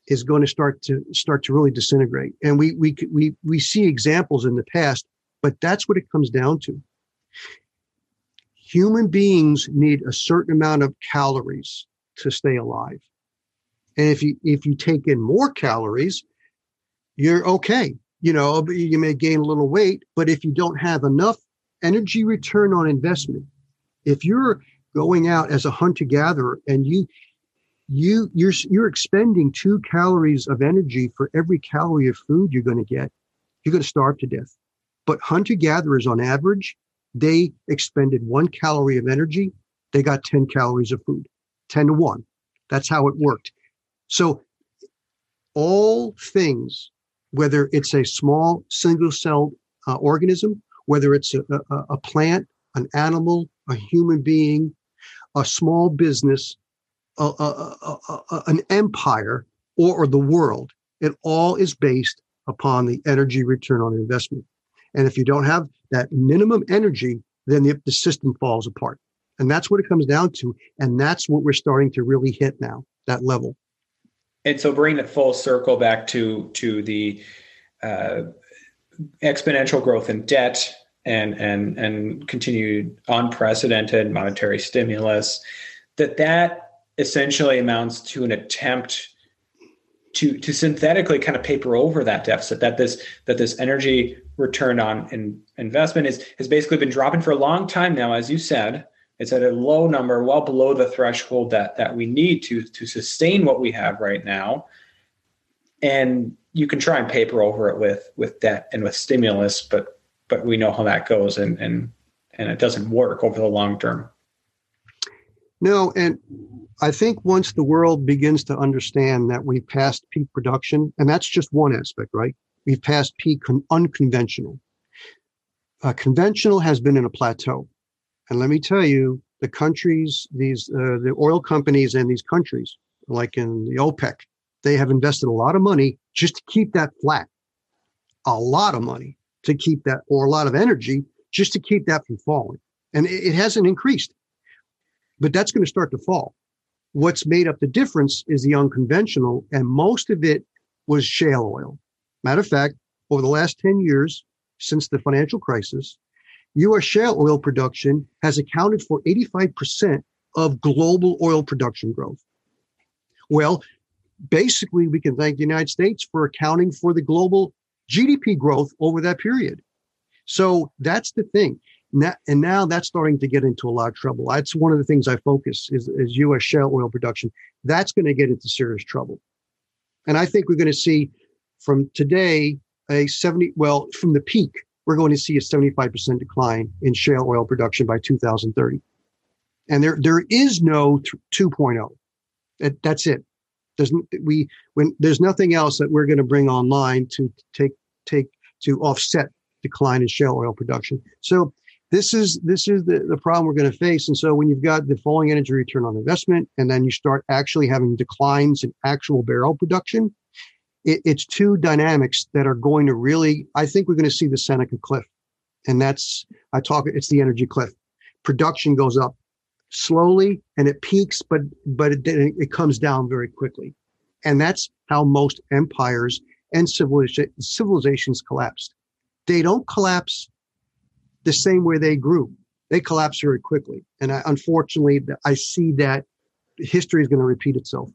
is going to start to start to really disintegrate. And we we we we see examples in the past, but that's what it comes down to. Human beings need a certain amount of calories to stay alive. And if you if you take in more calories, you're okay. You know, you may gain a little weight, but if you don't have enough energy return on investment, if you're going out as a hunter gatherer and you you you're you're expending two calories of energy for every calorie of food you're going to get. You're going to starve to death. But hunter gatherers on average they expended one calorie of energy they got 10 calories of food 10 to 1 that's how it worked. So all things whether it's a small single celled uh, organism whether it's a, a, a plant an animal a human being a small business a, a, a, an empire or, or the world. It all is based upon the energy return on investment. And if you don't have that minimum energy, then the, the system falls apart. And that's what it comes down to. And that's what we're starting to really hit now, that level. And so bringing it full circle back to to the uh, exponential growth in debt and and and continued unprecedented monetary stimulus, that that essentially amounts to an attempt to to synthetically kind of paper over that deficit that this that this energy return on in, investment is has basically been dropping for a long time now as you said. It's at a low number well below the threshold that that we need to to sustain what we have right now. And you can try and paper over it with with debt and with stimulus but but we know how that goes and and and it doesn't work over the long term. No and I think once the world begins to understand that we've passed peak production, and that's just one aspect, right? We've passed peak con- unconventional. Uh, conventional has been in a plateau. And let me tell you, the countries, these, uh, the oil companies and these countries, like in the OPEC, they have invested a lot of money just to keep that flat. A lot of money to keep that, or a lot of energy just to keep that from falling. And it, it hasn't increased, but that's going to start to fall. What's made up the difference is the unconventional, and most of it was shale oil. Matter of fact, over the last 10 years, since the financial crisis, U.S. shale oil production has accounted for 85% of global oil production growth. Well, basically, we can thank the United States for accounting for the global GDP growth over that period. So that's the thing and now that's starting to get into a lot of trouble. That's one of the things I focus is, is U.S. shale oil production. That's going to get into serious trouble. And I think we're going to see from today a 70, well, from the peak, we're going to see a 75% decline in shale oil production by 2030. And there, there is no 2.0. That, that's it. There's we when there's nothing else that we're going to bring online to take take to offset decline in shale oil production. So this is this is the, the problem we're going to face. And so when you've got the falling energy return on investment, and then you start actually having declines in actual barrel production, it, it's two dynamics that are going to really. I think we're going to see the Seneca cliff, and that's I talk. It's the energy cliff. Production goes up slowly and it peaks, but but it, it comes down very quickly, and that's how most empires and civilizations collapsed. They don't collapse the same way they grew. They collapse very quickly. And I, unfortunately, I see that history is going to repeat itself.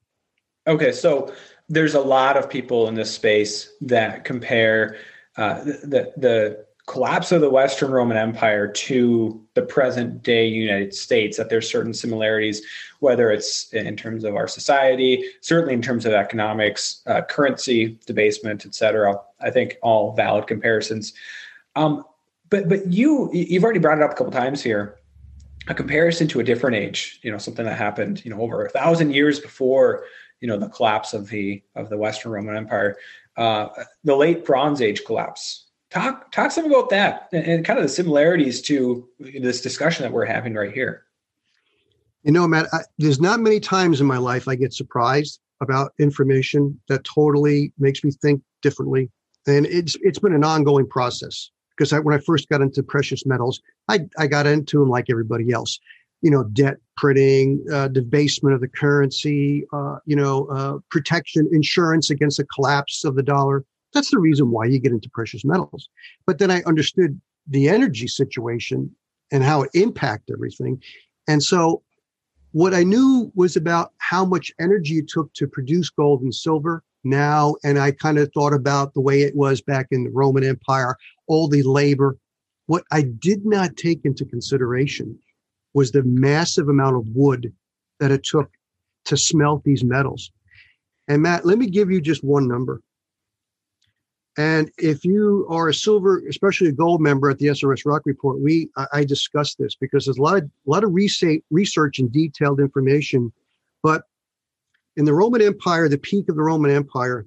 Okay, so there's a lot of people in this space that compare uh, the the collapse of the Western Roman Empire to the present day United States. That there's certain similarities, whether it's in terms of our society, certainly in terms of economics, uh, currency debasement, et cetera. I think all valid comparisons. Um, but but you you've already brought it up a couple times here. A comparison to a different age, you know, something that happened, you know, over a thousand years before, you know, the collapse of the of the Western Roman Empire, uh, the late Bronze Age collapse. Talk talk some about that and, and kind of the similarities to this discussion that we're having right here. You know, Matt, I, there's not many times in my life I get surprised about information that totally makes me think differently, and it's it's been an ongoing process. Because I, when I first got into precious metals, I I got into them like everybody else, you know, debt printing, uh, debasement of the currency, uh, you know, uh, protection, insurance against the collapse of the dollar. That's the reason why you get into precious metals. But then I understood the energy situation and how it impacted everything. And so what I knew was about how much energy it took to produce gold and silver now. And I kind of thought about the way it was back in the Roman Empire, all the labor. What I did not take into consideration was the massive amount of wood that it took to smelt these metals. And Matt, let me give you just one number. And if you are a silver, especially a gold member at the SRSrocco Report, we I, I discuss this because there's a lot of a lot of research, research and detailed information. But in the Roman Empire, the peak of the Roman Empire,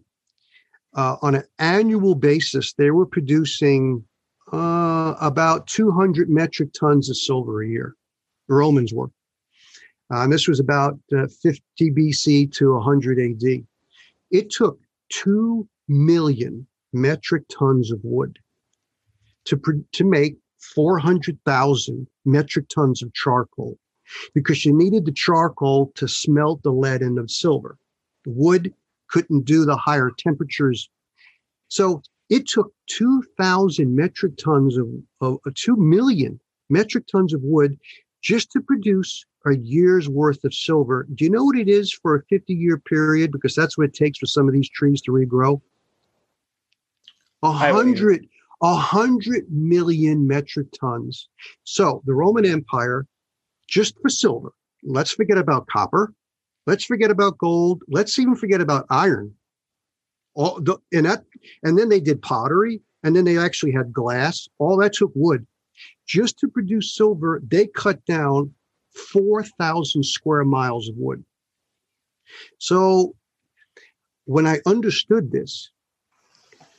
uh, on an annual basis, they were producing uh, about 200 metric tons of silver a year. The Romans were. Uh, and this was about uh, 50 BC to 100 AD. It took 2 million metric tons of wood to, to make 400,000 metric tons of charcoal because you needed the charcoal to smelt the lead and the silver. The wood couldn't do the higher temperatures. So it took 2,000 metric tons of, of uh, 2 million metric tons of wood just to produce a year's worth of silver. Do you know what it is for a 50 year period? Because that's what it takes for some of these trees to regrow. A hundred, a hundred million metric tons. So the Roman Empire, just for silver, let's forget about copper. Let's forget about gold. Let's even forget about iron. All the, and that, and then they did pottery, and then they actually had glass. All that took wood. Just to produce silver, they cut down 4,000 square miles of wood. So when I understood this,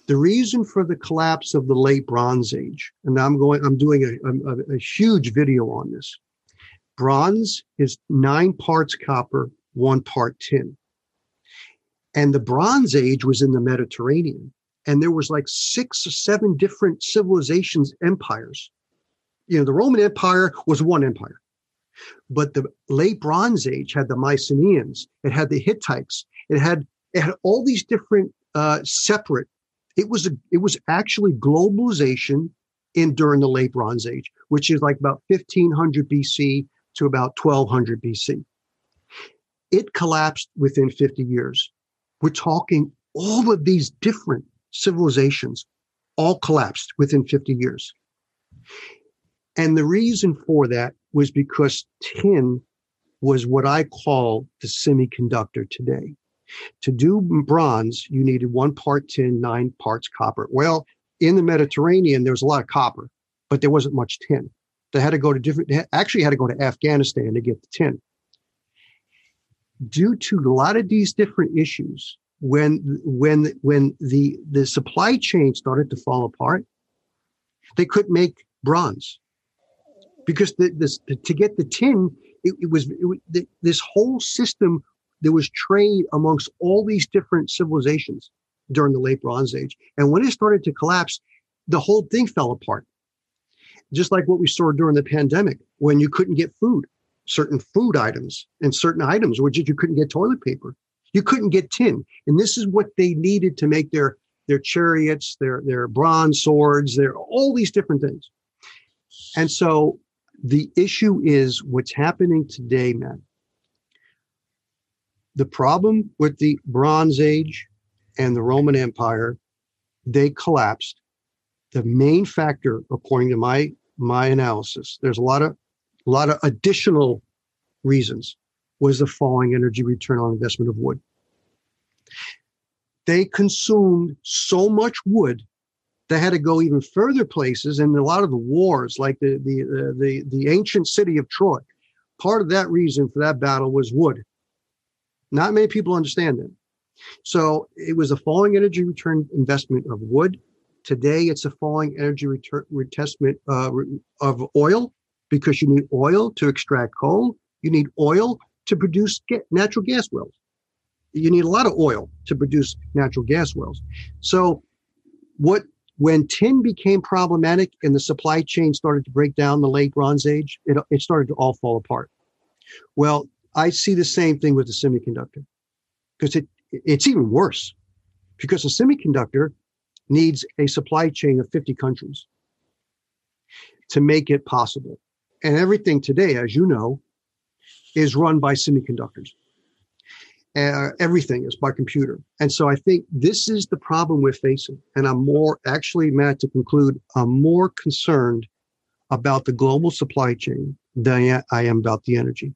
the reason for the collapse of the late Bronze Age, and I'm going, I'm doing a, a, a huge video on this. Bronze is nine parts copper, one part tin. And the Bronze Age was in the Mediterranean. And there was like six or seven different civilizations, empires. You know, the Roman Empire was one empire. But the late Bronze Age had the Mycenaeans, it had the Hittites, it had it had all these different uh, separate it was a, it was actually globalization in during the late Bronze Age, which is like about 1500 BC to about 1200 BC. It collapsed within 50 years. We're talking all of these different civilizations all collapsed within 50 years. And the reason for that was because tin was what I call the semiconductor today. To do bronze, you needed one part tin, nine parts copper. Well, in the Mediterranean, there was a lot of copper, but there wasn't much tin. They had to go to different, they actually had to go to Afghanistan to get the tin. Due to a lot of these different issues, when when when the the supply chain started to fall apart, they couldn't make bronze because the, this, to get the tin, it, it was it, this whole system there was trade amongst all these different civilizations during the late Bronze Age. And when it started to collapse, the whole thing fell apart. Just like what we saw during the pandemic, when you couldn't get food, certain food items and certain items, which you couldn't get toilet paper, you couldn't get tin. And this is what they needed to make their their chariots, their their bronze swords, their all these different things. And so the issue is what's happening today, man, the problem with the Bronze Age and the Roman Empire, they collapsed. The main factor, according to my my analysis, there's a lot of a lot of additional reasons, was the falling energy return on investment of wood. They consumed so much wood They had to go even further places, and a lot of the wars, like the the the the, the ancient city of Troy, part of that reason for that battle was wood. Not many people understand that. So it was a falling energy return investment of wood. Today, it's a falling energy return retestment uh, of oil because you need oil to extract coal. You need oil to produce natural gas wells. You need a lot of oil to produce natural gas wells. So, what when tin became problematic and the supply chain started to break down the late Bronze Age, it, it started to all fall apart. Well, I see the same thing with the semiconductor because it it's even worse because a semiconductor needs a supply chain of 50 countries to make it possible. And everything today, as you know, is run by semiconductors. Uh, everything is by computer. And so I think this is the problem we're facing. And I'm more, actually, Matt, to conclude, I'm more concerned about the global supply chain than I am about the energy.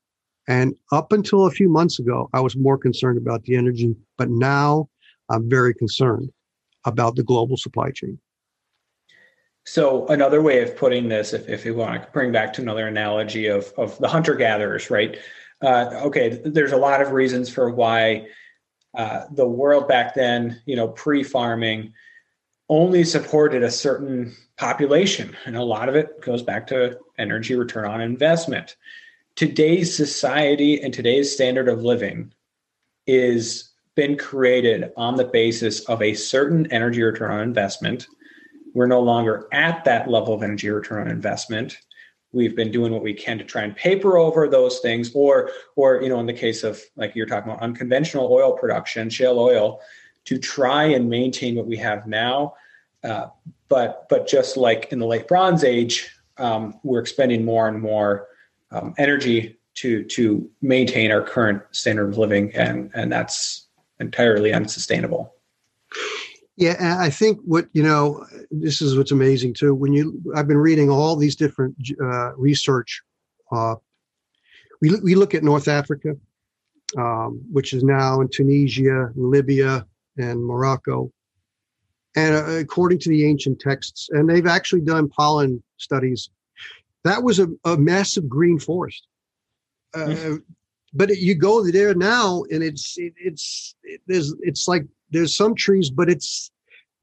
And up until a few months ago, I was more concerned about the energy, but now I'm very concerned about the global supply chain. So another way of putting this, if, if you want to bring back to another analogy of, of the hunter gatherers, right? Uh, okay, there's a lot of reasons for why uh, the world back then, you know, pre-farming, only supported a certain population, and a lot of it goes back to energy return on investment today's society and today's standard of living is been created on the basis of a certain energy return on investment. We're no longer at that level of energy return on investment. We've been doing what we can to try and paper over those things, or, or you know, in the case of like you're talking about unconventional oil production, shale oil, to try and maintain what we have now. Uh, but but just like in the late Bronze Age, um, we're expending more and more um, energy to to maintain our current standard of living, and and that's entirely unsustainable. Yeah, I think what you know, this is what's amazing too. When you, I've been reading all these different uh, research. Uh, we we look at North Africa, um, which is now in Tunisia, Libya, and Morocco, and uh, according to the ancient texts, and they've actually done pollen studies that was a, a massive green forest. Uh, mm-hmm. But it, you go there now, and it's it, it's it, there's it's like there's some trees, but it's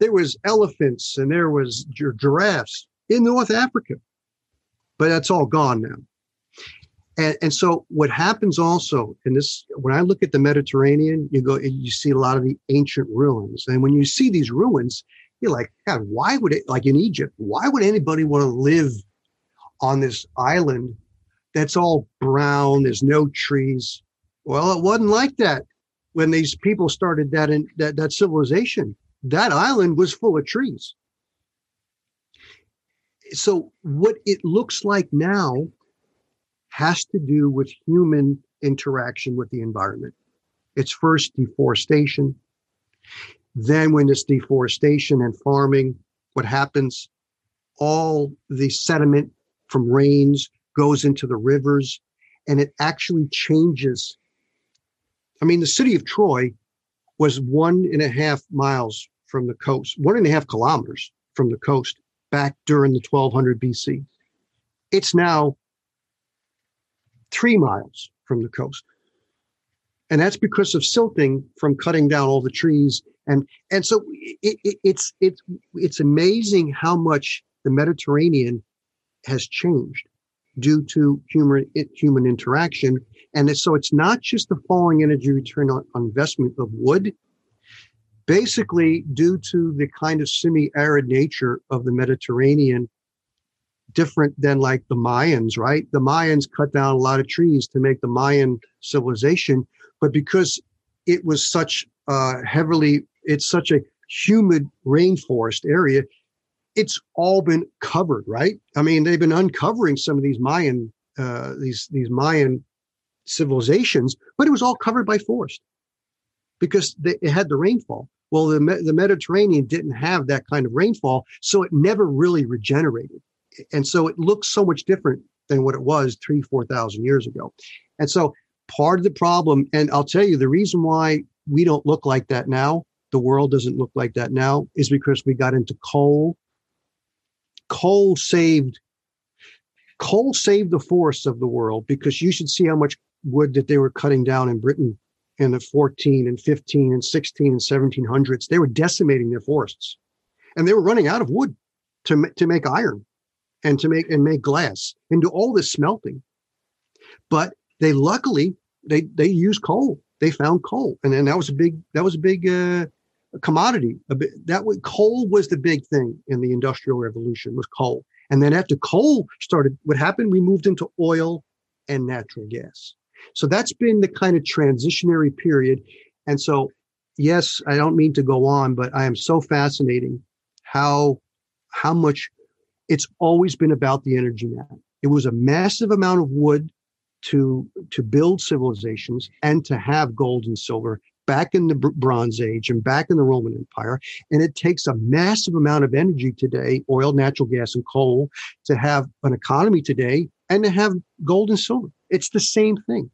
there was elephants and there was giraffes in North Africa, but that's all gone now. And, and so what happens also in this, when I look at the Mediterranean, you go, you see a lot of the ancient ruins. And when you see these ruins, you're like, God, why would it, like in Egypt, why would anybody want to live on this island that's all brown. There's no trees. Well, it wasn't like that when these people started that in that, that civilization. That island was full of trees. So what it looks like now has to do with human interaction with the environment. It's first deforestation. Then when it's deforestation and farming, what happens? All the sediment from rains goes into the rivers and it actually changes. I mean, the city of Troy was one and a half miles from the coast, one and a half kilometers from the coast back during the 1200 BC. It's now three miles from the coast. And that's because of silting from cutting down all the trees. And, and so it, it, it's, it's, it's amazing how much the Mediterranean has changed due to human human interaction. And so it's not just the falling energy return on, on investment of wood. Basically, due to the kind of semi-arid nature of the Mediterranean, different than like the Mayans, right? The Mayans cut down a lot of trees to make the Mayan civilization, but because it was such uh, heavily, it's such a humid rainforest area, it's all been covered, right? I mean, they've been uncovering some of these Mayan, uh, these these Mayan civilizations, but it was all covered by forest because they, it had the rainfall. Well, the the Mediterranean didn't have that kind of rainfall, so it never really regenerated, and so it looks so much different than what it was three, four thousand years ago. And so, part of the problem, and I'll tell you, the reason why we don't look like that now, the world doesn't look like that now, is because we got into coal coal saved coal saved the forests of the world because you should see how much wood that they were cutting down in Britain in the 14 and 15 and 16 and 1700s. They were decimating their forests, and they were running out of wood to to make iron and to make and make glass and do all this smelting. But they luckily they they used coal. They found coal, and then that was a big that was a big uh, commodity. That was, coal was the big thing in the industrial revolution was coal. And then after coal started, what happened? We moved into oil and natural gas. So that's been the kind of transitionary period. And so, yes, I don't mean to go on, but I am so fascinating how how much it's always been about the energy map. It was a massive amount of wood to to build civilizations and to have gold and silver back in the Bronze Age and back in the Roman Empire. And it takes a massive amount of energy today, oil, natural gas, and coal, to have an economy today and to have gold and silver. It's the same thing.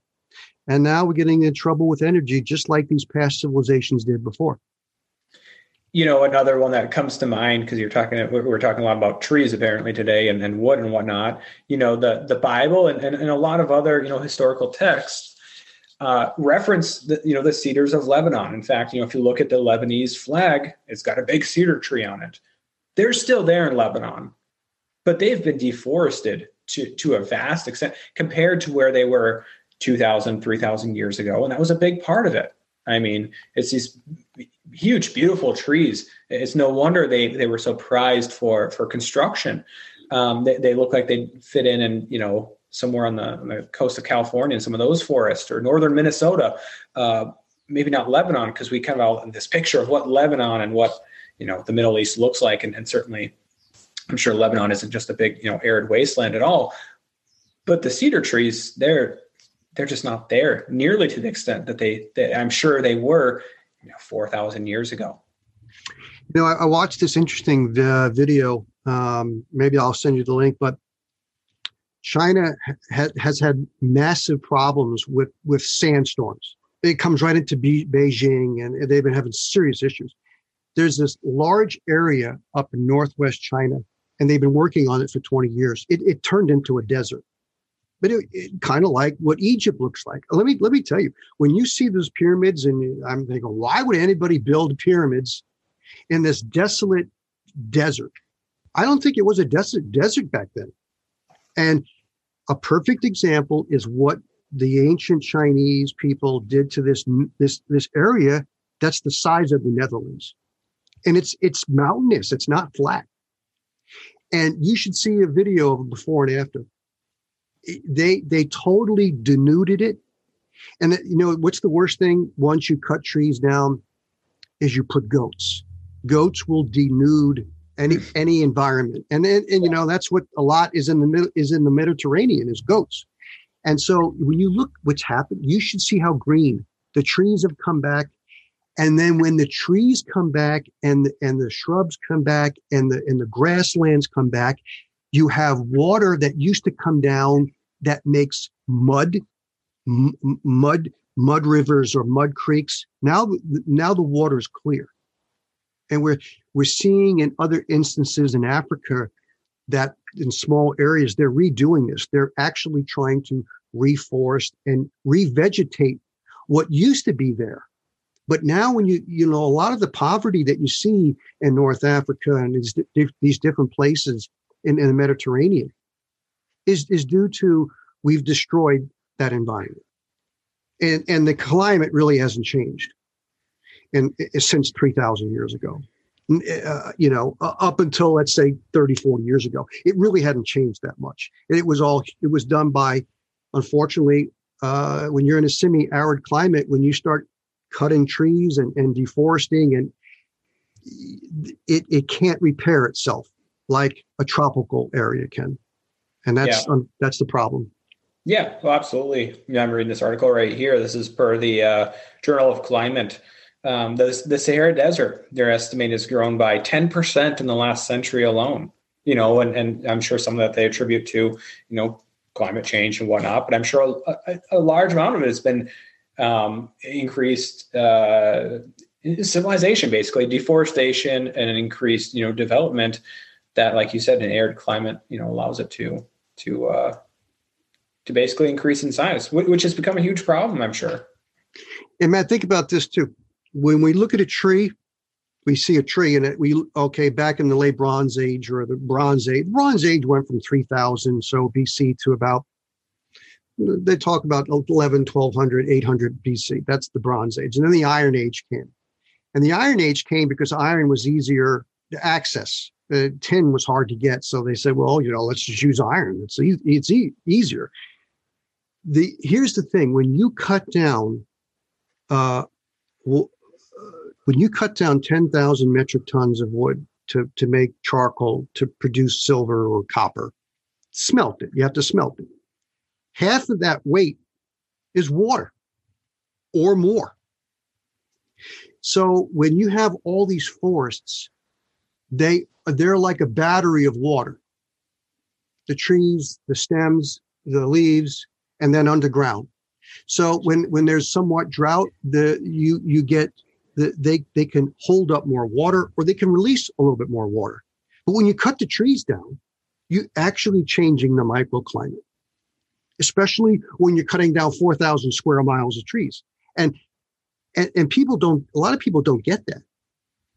And now we're getting in trouble with energy, just like these past civilizations did before you know another one that comes to mind because you're talking we're talking a lot about trees apparently today and, and wood and whatnot you know the the bible and, and, and a lot of other you know historical texts uh, reference the you know the cedars of lebanon in fact you know if you look at the lebanese flag it's got a big cedar tree on it they're still there in lebanon but they've been deforested to to a vast extent compared to where they were 2000 3000 years ago and that was a big part of it I mean, it's these huge, beautiful trees. It's no wonder they they were so prized for for construction. Um, they, they look like they fit in and you know somewhere on the, on the coast of California and some of those forests or northern Minnesota. Uh, maybe not Lebanon because we kind of have this picture of what Lebanon and what you know the Middle East looks like, and, and certainly I'm sure Lebanon isn't just a big you know arid wasteland at all. But the cedar trees, they're they're just not there nearly to the extent that they that I'm sure they were you know, 4,000 years ago. You know, I, I watched this interesting uh, video. Um, maybe I'll send you the link, but China ha- has had massive problems with with sandstorms. It comes right into Be- Beijing, and they've been having serious issues. There's this large area up in northwest China, and they've been working on it for 20 years. It, it turned into a desert but it, it kind of like what Egypt looks like. Let me let me tell you, when you see those pyramids, and I'm thinking, why would anybody build pyramids in this desolate desert? I don't think it was a desert desert back then. And a perfect example is what the ancient Chinese people did to this this this area that's the size of the Netherlands, and it's it's mountainous. It's not flat. And you should see a video of before and after they they totally denuded it. And you know what's the worst thing? Once you cut trees down, is you put goats. Goats will denude any any environment, and and, and you know that's what a lot is in the is in the Mediterranean is goats. And so when you look what's happened, you should see how green the trees have come back. And then when the trees come back and and the shrubs come back and the and the grasslands come back, you have water that used to come down that makes mud, m- mud, mud rivers or mud creeks. Now, now the water is clear, and we're we're seeing in other instances in Africa that in small areas they're redoing this. They're actually trying to reforest and revegetate what used to be there. But now, when you you know a lot of the poverty that you see in North Africa and these, these different places in, in the Mediterranean, is, is due to we've destroyed that environment. And, and the climate really hasn't changed in, since 3,000 years ago. Uh, you know, uh, up until let's say 30, 40 years ago, it really hadn't changed that much. It was all, it was done by, unfortunately, uh, when you're in a semi arid climate, when you start cutting trees and, and deforesting and it, it can't repair itself like a tropical area can and that's yeah. um, that's the problem. Yeah, well, absolutely. Yeah, I'm reading this article right here. This is per the uh, Journal of Climate. Um, the, the Sahara Desert, their estimate has grown by 10% in the last century alone. You know, and, and I'm sure some of that they attribute to, you know, climate change and whatnot. But I'm sure a, a large amount of it has been um, increased uh, civilization, basically deforestation and an increased, you know, development that, like you said, an arid climate, you know, allows it to to uh, to basically increase in size, which has become a huge problem, I'm sure. And Matt, think about this too. When we look at a tree, we see a tree and it, we okay back in the late Bronze Age or the Bronze Age. Bronze Age went from 3000 so BC to about they talk about 11, 1200, 800 BC. That's the Bronze Age. And then the Iron Age came. And the Iron Age came because iron was easier to access. The tin was hard to get. So they said, well, you know, let's just use iron. It's, e- it's e- easier. The, here's the thing when you cut down, uh, well, when you cut down 10,000 metric tons of wood to, to make charcoal to produce silver or copper, smelt it. You have to smelt it half of that weight is water or more. So when you have all these forests, they they're like a battery of water. The trees, the stems, the leaves, and then underground. So when when there's somewhat drought, the you you get they they can hold up more water or they can release a little bit more water. But when you cut the trees down, you're actually changing the microclimate especially when you're cutting down 4,000 square miles of trees. And, and, and people don't, a lot of people don't get that.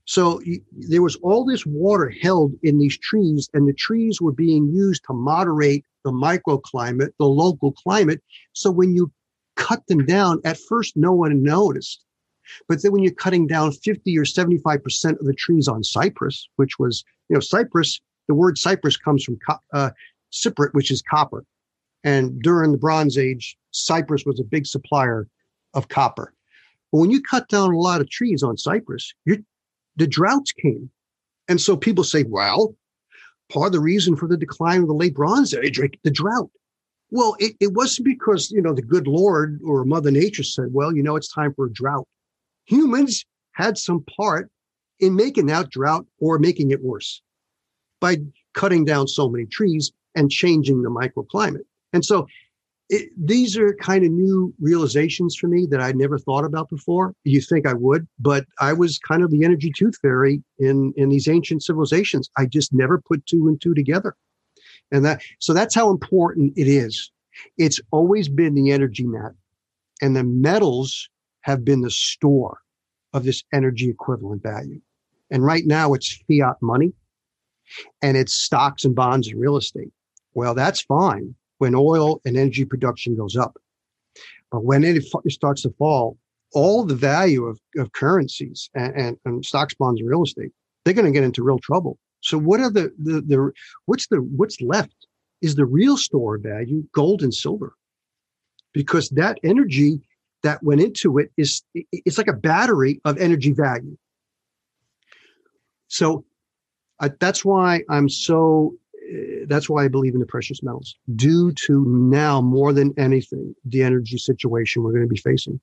So you, there was all this water held in these trees, and the trees were being used to moderate the microclimate, the local climate. So when you cut them down, at first no one noticed. But then when you're cutting down 50 or 75% of the trees on Cyprus, which was, you know, Cyprus, the word Cyprus comes from uh, cyprit, which is copper. And during the Bronze Age, Cyprus was a big supplier of copper. But when you cut down a lot of trees on Cyprus, the droughts came. And so people say, well, part of the reason for the decline of the late Bronze Age, the drought. Well, it, it wasn't because, you know, the good Lord or Mother Nature said, well, you know, it's time for a drought. Humans had some part in making that drought or making it worse by cutting down so many trees and changing the microclimate. And so it, these are kind of new realizations for me that I never thought about before. You think I would, but I was kind of the energy tooth fairy in in these ancient civilizations. I just never put two and two together, and that so that's how important it is. It's always been the energy net, and the metals have been the store of this energy equivalent value. And right now, it's fiat money, and it's stocks and bonds and real estate. Well, that's fine when oil and energy production goes up. But when it starts to fall, all the value of, of currencies and, and, and stocks, bonds, and real estate, they're going to get into real trouble. So what are the, the, the, what's the, what's left is the real store of value, gold and silver. Because that energy that went into it is, it's like a battery of energy value. So uh, that's why I'm so that's why I believe in the precious metals, due to now more than anything, the energy situation we're going to be facing.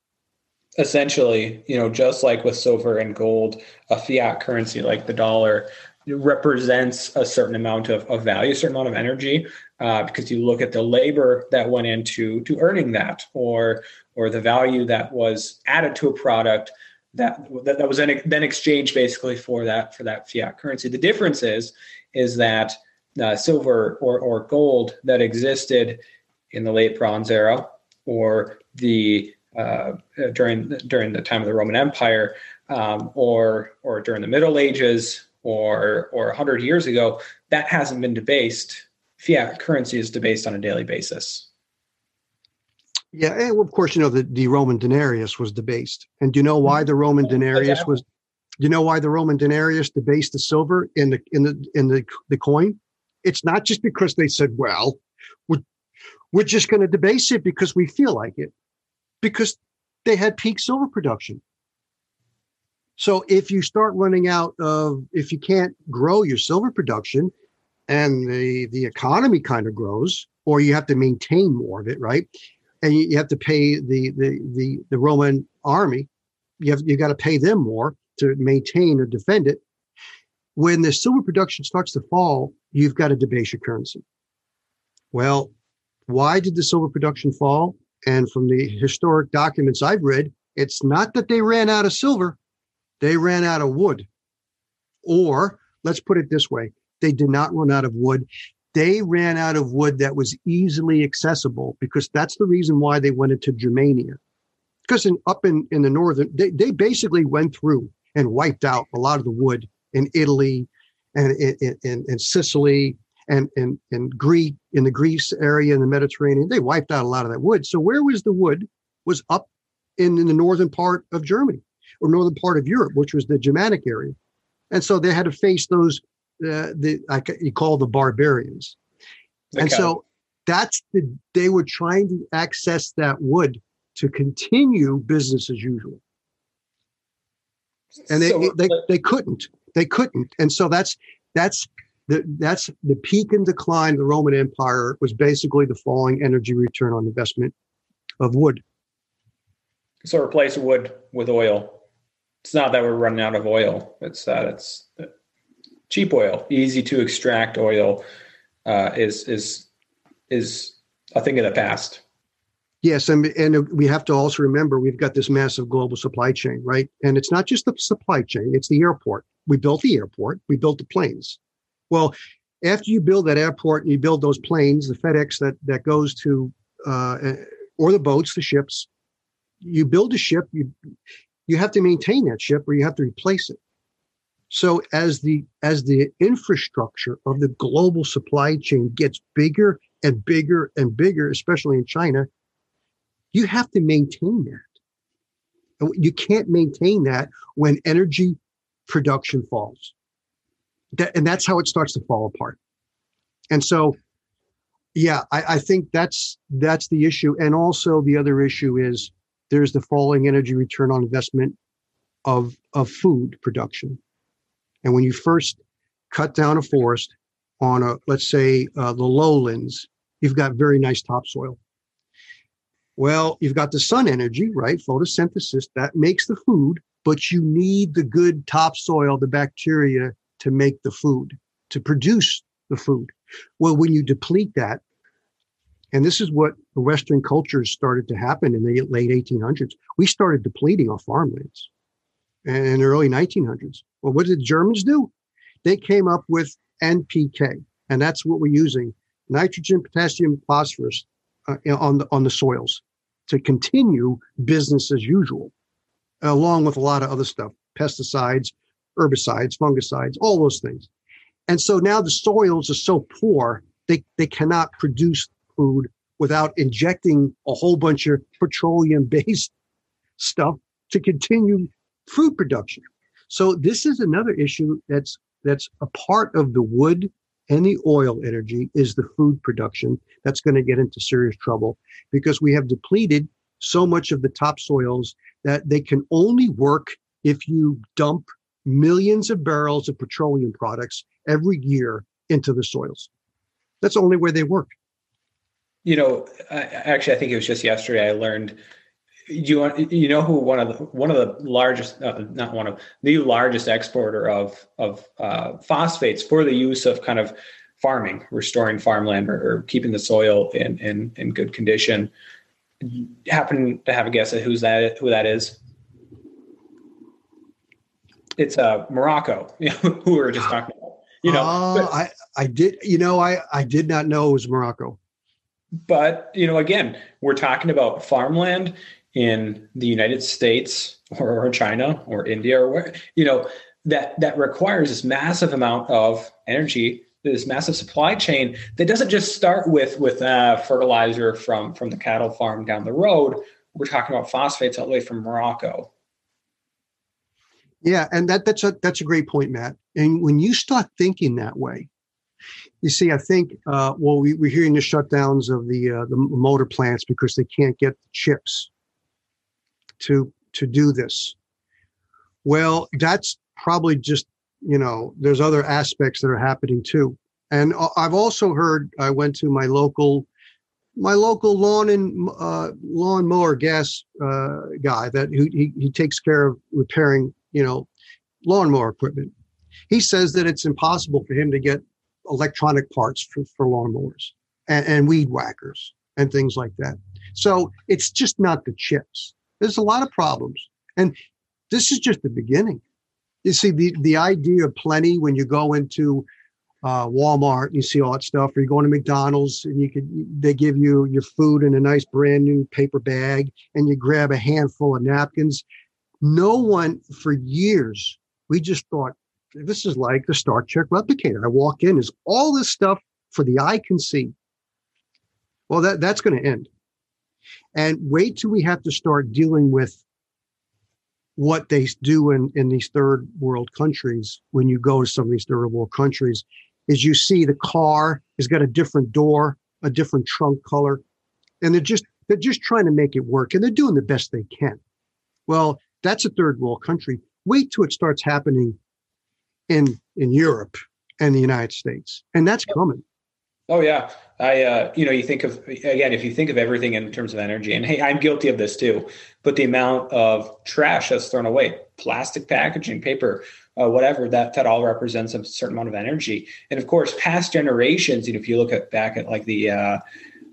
Essentially, you know, just like with silver and gold, a fiat currency like the dollar represents a certain amount of, of value, a certain amount of energy, uh, because you look at the labor that went into to earning that, or or the value that was added to a product that that, that was then then exchanged basically for that for that fiat currency. The difference is is that uh, silver or, or gold that existed in the late Bronze Era or the uh, during during the time of the Roman Empire um, or or during the Middle Ages or or 100 years ago, that hasn't been debased. Fiat currency is debased on a daily basis. Yeah, and of course, you know the, the Roman denarius was debased, and do you know why the Roman denarius was? Do you know why the Roman denarius debased the silver in the in the in the the coin? It's not just because they said, well, we're, we're just going to debase it because we feel like it, because they had peak silver production. So if you start running out of, if you can't grow your silver production and the, the economy kind of grows, or you have to maintain more of it, right? And you, have to pay the, the, the, the Roman army, you have, you got to pay them more to maintain or defend it. When the silver production starts to fall, you've got to debase your currency. Well, why did the silver production fall? And from the historic documents I've read, it's not that they ran out of silver, they ran out of wood. Or let's put it this way They did not run out of wood. They ran out of wood that was easily accessible because that's the reason why they went into Germania. Because in, up in, in the northern, they, they basically went through and wiped out a lot of the wood in Italy and in, Sicily and in, in Greece, in the Greece area in the Mediterranean. They wiped out a lot of that wood. So where was the wood? Was up in, in the northern part of Germany or northern part of Europe, which was the Germanic area. And so they had to face those uh, the like you call the barbarians. Okay. And so that's the they were trying to access that wood to continue business as usual. And they, so, they, they couldn't. They couldn't. And so that's that's the that's the peak and decline of the Roman Empire was basically the falling energy return on investment of wood. So replace wood with oil. It's not that we're running out of oil. It's that it's cheap oil, easy to extract oil, uh, is is is a thing of the past. Yes, and and we have to also remember we've got this massive global supply chain, right? And it's not just the supply chain; it's the airport. We built the airport, we built the planes. Well, after you build that airport and you build those planes, the FedEx that that goes to, uh, or the boats, the ships, you build a ship, you you have to maintain that ship or you have to replace it. So as the as the infrastructure of the global supply chain gets bigger and bigger and bigger, especially in China, you have to maintain that. You can't maintain that when energy production falls. That, and that's how it starts to fall apart. And so, yeah, I, I think that's that's the issue. And also the other issue is there's the falling energy return on investment of of food production and when you first cut down a forest on a, let's say, uh, the lowlands, you've got very nice topsoil. Well, you've got the sun energy, right? Photosynthesis that makes the food, but you need the good topsoil, the bacteria to make the food, to produce the food. Well, when you deplete that, and this is what the Western cultures started to happen in the late 1800s, we started depleting our farmlands in the early 1900s. Well, what did the Germans do? They came up with NPK, and that's what we're using: nitrogen, potassium, phosphorus uh, on the on the soils to continue business as usual, along with a lot of other stuff, pesticides, herbicides, fungicides, all those things. And so now the soils are so poor they they cannot produce food without injecting a whole bunch of petroleum based *laughs* stuff to continue food production. So this is another issue that's that's a part of the wood and the oil energy is the food production that's going to get into serious trouble because we have depleted so much of the topsoils that they can only work if you dump millions of barrels of petroleum products every year into the soils. That's the only way they work. You know, I, actually, I think it was just yesterday I learned you you know who one of the one of the largest uh, not one of the largest exporter of of uh, phosphates for the use of kind of farming restoring farmland or, or, keeping the soil in in in good condition. Happen to have a guess at who's that who that is? It's uh morocco *laughs* who we were just talking about you know uh, but, i i did you know i i did not know it was morocco. But you know again we're talking about farmland in the United States or, or China or India or where, you know, that that requires this massive amount of energy this massive supply chain that doesn't just start with with uh, fertilizer from from the cattle farm down the road. We're talking about phosphates all the way from Morocco. Yeah, and that that's a that's a great point, Matt. And when you start thinking that way, you see, I think uh, well, we, we're hearing the shutdowns of the uh, the motor plants because they can't get the chips to to do this. Well that's probably just you know there's other aspects that are happening too. And i've also heard i went to my local my local lawn and uh, lawn mower gas uh, guy that who, he, he takes care of repairing you know lawnmower equipment. He says that it's impossible for him to get electronic parts for, for lawnmowers and, and weed whackers and things like that. So it's just not the chips there's a lot of problems. And this is just the beginning. You see, the, the idea of plenty when you go into uh, Walmart, and you see all that stuff, or you go to McDonald's and you could they give you your food in a nice brand new paper bag, and you grab a handful of napkins. No one for years we just thought this is like the Star Trek replicator. I walk in, is all this stuff for the eye can see. Well, that that's going to end, and wait till we have to start dealing with what they do in, in these third world countries when you go to some of these third world countries is you see the car has got a different door a different trunk color and they're just they're just trying to make it work and they're doing the best they can. Well that's a third world country. Wait till it starts happening in in europe and the united states and that's coming Oh yeah, I uh, you know you think of again if you think of everything in terms of energy, and hey, I'm guilty of this too. But the amount of trash that's thrown away, plastic packaging, paper, uh, whatever that that all represents a certain amount of energy. And of course, past generations, you know, if you look at back at like the uh,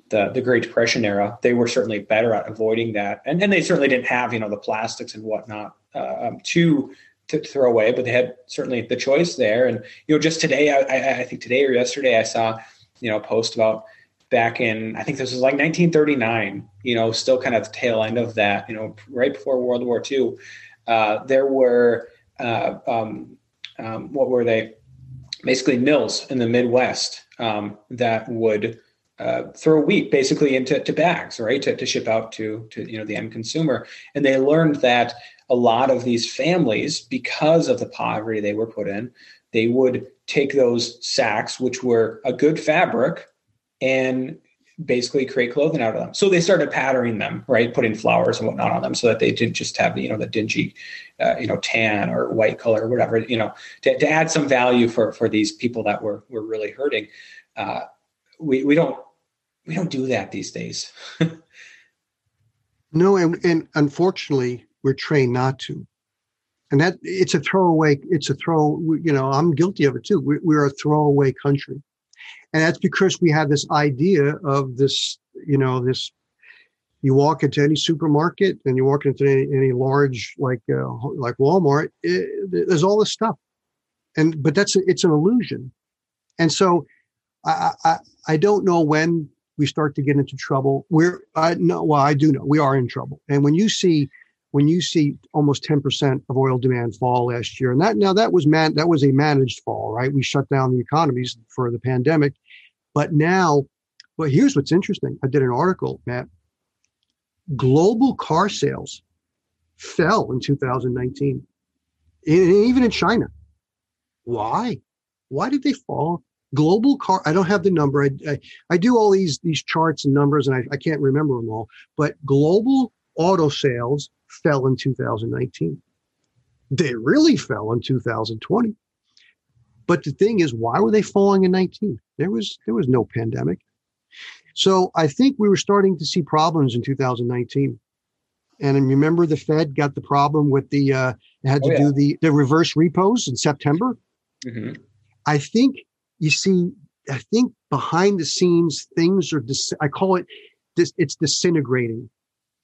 the the Great Depression era, they were certainly better at avoiding that, and and they certainly didn't have you know the plastics and whatnot uh, um, to to throw away, but they had certainly the choice there. And you know, just today, I, I think today or yesterday, I saw you know, post about back in I think this was like 1939. You know, still kind of the tail end of that. You know, right before World War II, uh, there were uh, um, um, what were they? Basically, mills in the Midwest um, that would uh, throw wheat basically into to bags, right, to, to ship out to to you know the end consumer. And they learned that a lot of these families, because of the poverty they were put in, they would take those sacks, which were a good fabric, and basically create clothing out of them. So they started patterning them, right, putting flowers and whatnot on them, so that they didn't just have you know the dingy, uh, you know, tan or white color or whatever, you know, to, to add some value for for these people that were were really hurting. Uh, we we don't we don't do that these days. *laughs* no, and and unfortunately, we're trained not to and that it's a throwaway it's a throw you know i'm guilty of it too. We, we're a throwaway country. And that's because we have this idea of this you know this you walk into any supermarket and you walk into any, any large like uh, like walmart it, there's all this stuff. And but that's it's an illusion. And so I, I i don't know when we start to get into trouble. We're i know well i do know. We are in trouble. And when you see when you see almost 10% of oil demand fall last year. And that now that was man that was a managed fall right? We shut down the economies for the pandemic. But now well here's what's interesting. I did an article matt. Global car sales fell in 2019 even in china. Why? Why did they fall? Global car i don't have the number. I, I, I do all these these charts and numbers and I, I can't remember them all. But global auto sales fell in 2019. They really fell in 2020. But the thing is, why were they falling in 19? There was there was no pandemic. So I think we were starting to see problems in 2019. And remember, the Fed got the problem with the uh, had to oh, yeah. do the the reverse repos in September. Mm-hmm. I think you see. I think behind the scenes things are. Dis- I call it. This it's disintegrating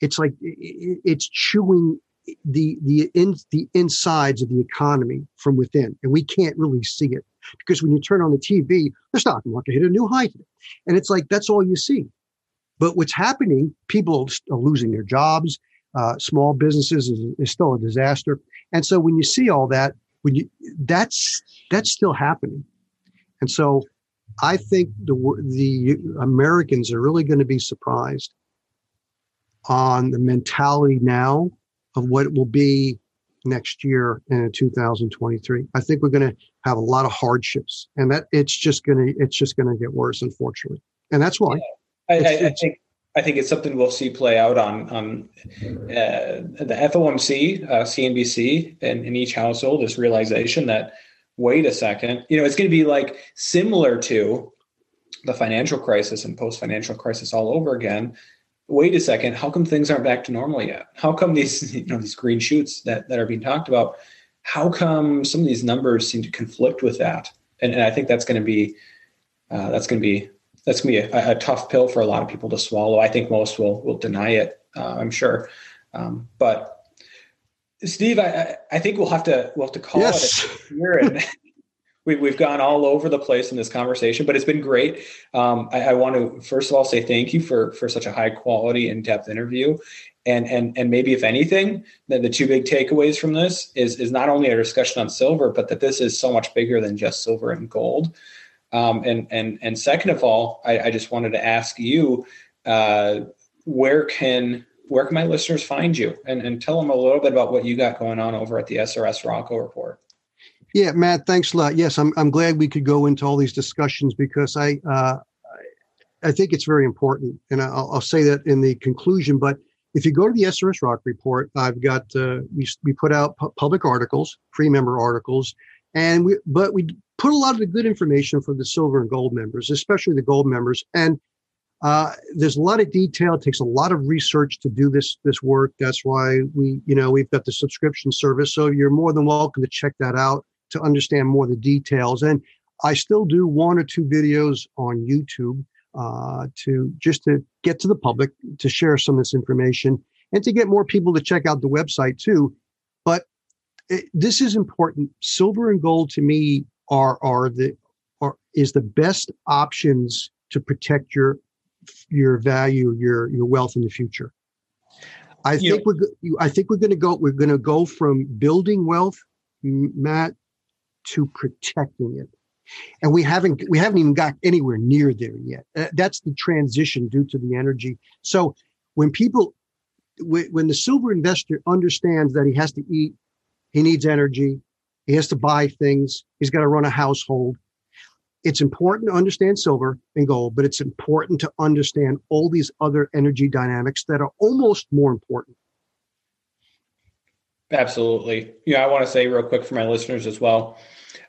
it's like it's chewing the the in the insides of the economy from within, and we can't really see it because when you turn on the TV, the stock market hit a new high, today, and it's like that's all you see. But what's happening? People are losing their jobs. Uh, small businesses is, is still a disaster, and so when you see all that, when you that's that's still happening, and so I think the the Americans are really going to be surprised on the mentality now of what it will be next year in 2023. I think we're going to have a lot of hardships, and that it's just going to it's just going to get worse, unfortunately. And that's why. Yeah. I, I, I, think I think it's something we'll see play out on on uh, the FOMC, uh, CNBC, and in each household. This realization that wait a second, you know, it's going to be like similar to the financial crisis and post financial crisis all over again wait a second, how come things aren't back to normal yet? How come these, *laughs* you know, these green shoots that, that are being talked about, how come some of these numbers seem to conflict with that? And, and I think that's going to be, uh, that's going to be, that's going to be a, a, tough pill for a lot of people to swallow. I think most will, will deny it. Uh, I'm sure. Um, but Steve, I, I think we'll have to, we'll have to call yes. it here and we, we've gone all over the place in this conversation, but it's been great. Um, I, I, want to first of all say thank you for for such a high quality, in depth interview, and and and maybe if anything, the, the two big takeaways from this is is not only a discussion on silver, but that this is so much bigger than just silver and gold. Um, and and and second of all, I, I just wanted to ask you, uh, where can where can my listeners find you, and and tell them a little bit about what you got going on over at the SRSrocco Report. Yeah, Matt, thanks a lot. Yes, I'm I'm glad we could go into all these discussions because I uh, I think it's very important, and I'll, I'll say that in the conclusion. But if you go to the SRSrocco Report, I've got uh, we we put out pu- public articles, free member articles, and we but we put a lot of the good information for the silver and gold members, especially the gold members, and uh, there's a lot of detail. It takes a lot of research to do this this work. That's why we, you know, we've got the subscription service. So you're more than welcome to check that out to understand more of the details. And I still do one or two videos on YouTube uh, to just to get to the public to share some of this information and to get more people to check out the website too. But it, this is important. Silver and gold to me are are the are is the best options to protect your your value, your your wealth in the future. I think we're I think we're going to go we're going to go from building wealth, Matt, to protecting it. And we haven't we haven't even got anywhere near there yet. Uh, that's the transition due to the energy. So when people when the silver investor understands that he has to eat he needs energy he has to buy things he's got to run a household it's important to understand silver and gold but it's important to understand all these other energy dynamics that are almost more important Absolutely. Yeah, I want to say real quick for my listeners as well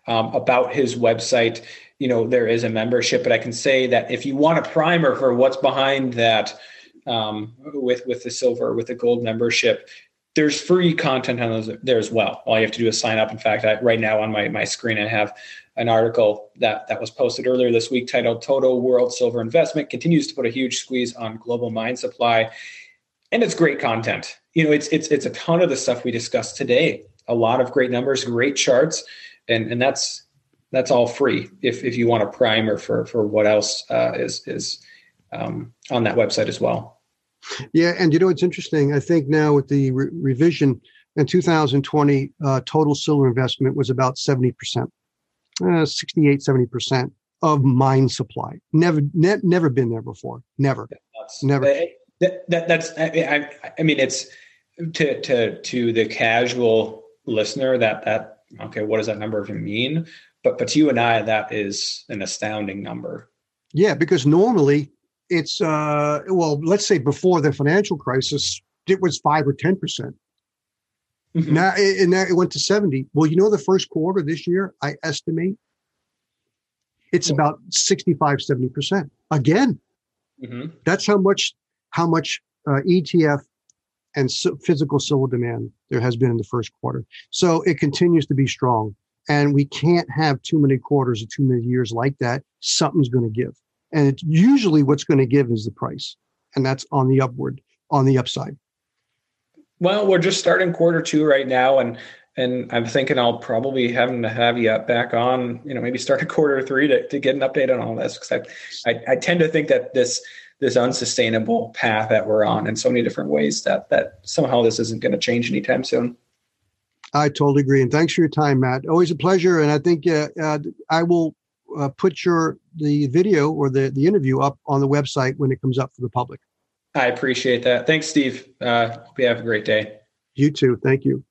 um, about his website. You know, there is a membership, but I can say that if you want a primer for what's behind that um, with with the silver, with the gold membership, there's free content on those there as well. All you have to do is sign up. In fact, I, right now on my my screen, I have an article that that was posted earlier this week titled "Total World Silver Investment Continues to Put a Huge Squeeze on Global Mine Supply," and it's great content you know, it's it's it's a ton of the stuff we discussed today. A lot of great numbers, great charts, and and that's that's all free. If if you want a primer for for what else uh, is is um, on that website as well. Yeah, and you know it's interesting. I think now with the re- revision in 2020, uh, total silver investment was about 70 percent, uh, 68, 70 percent of mine supply. Never, ne- never been there before. Never, never. That, that, that's I, I mean it's to to to the casual listener that that okay what does that number even mean but but to you and i that is an astounding number yeah because normally it's uh well let's say before the financial crisis it was 5 or 10 percent mm-hmm. now and now it went to 70 well you know the first quarter this year i estimate it's yeah. about 65 70 percent again mm-hmm. that's how much how much uh, ETF and physical silver demand there has been in the first quarter. So it continues to be strong. And we can't have too many quarters or too many years like that. Something's going to give. And it's usually what's going to give is the price. And that's on the upward, on the upside. Well, we're just starting quarter two right now. And and I'm thinking I'll probably having to have you back on, you know, maybe start a quarter three to, to get an update on all this. Because I, I, I tend to think that this this unsustainable path that we're on in so many different ways that that somehow this isn't going to change anytime soon. I totally agree, and thanks for your time, Matt. Always a pleasure, and I think uh, uh, I will uh, put your the video or the the interview up on the website when it comes up for the public. I appreciate that. Thanks, Steve. Uh, hope you have a great day. You too. Thank you.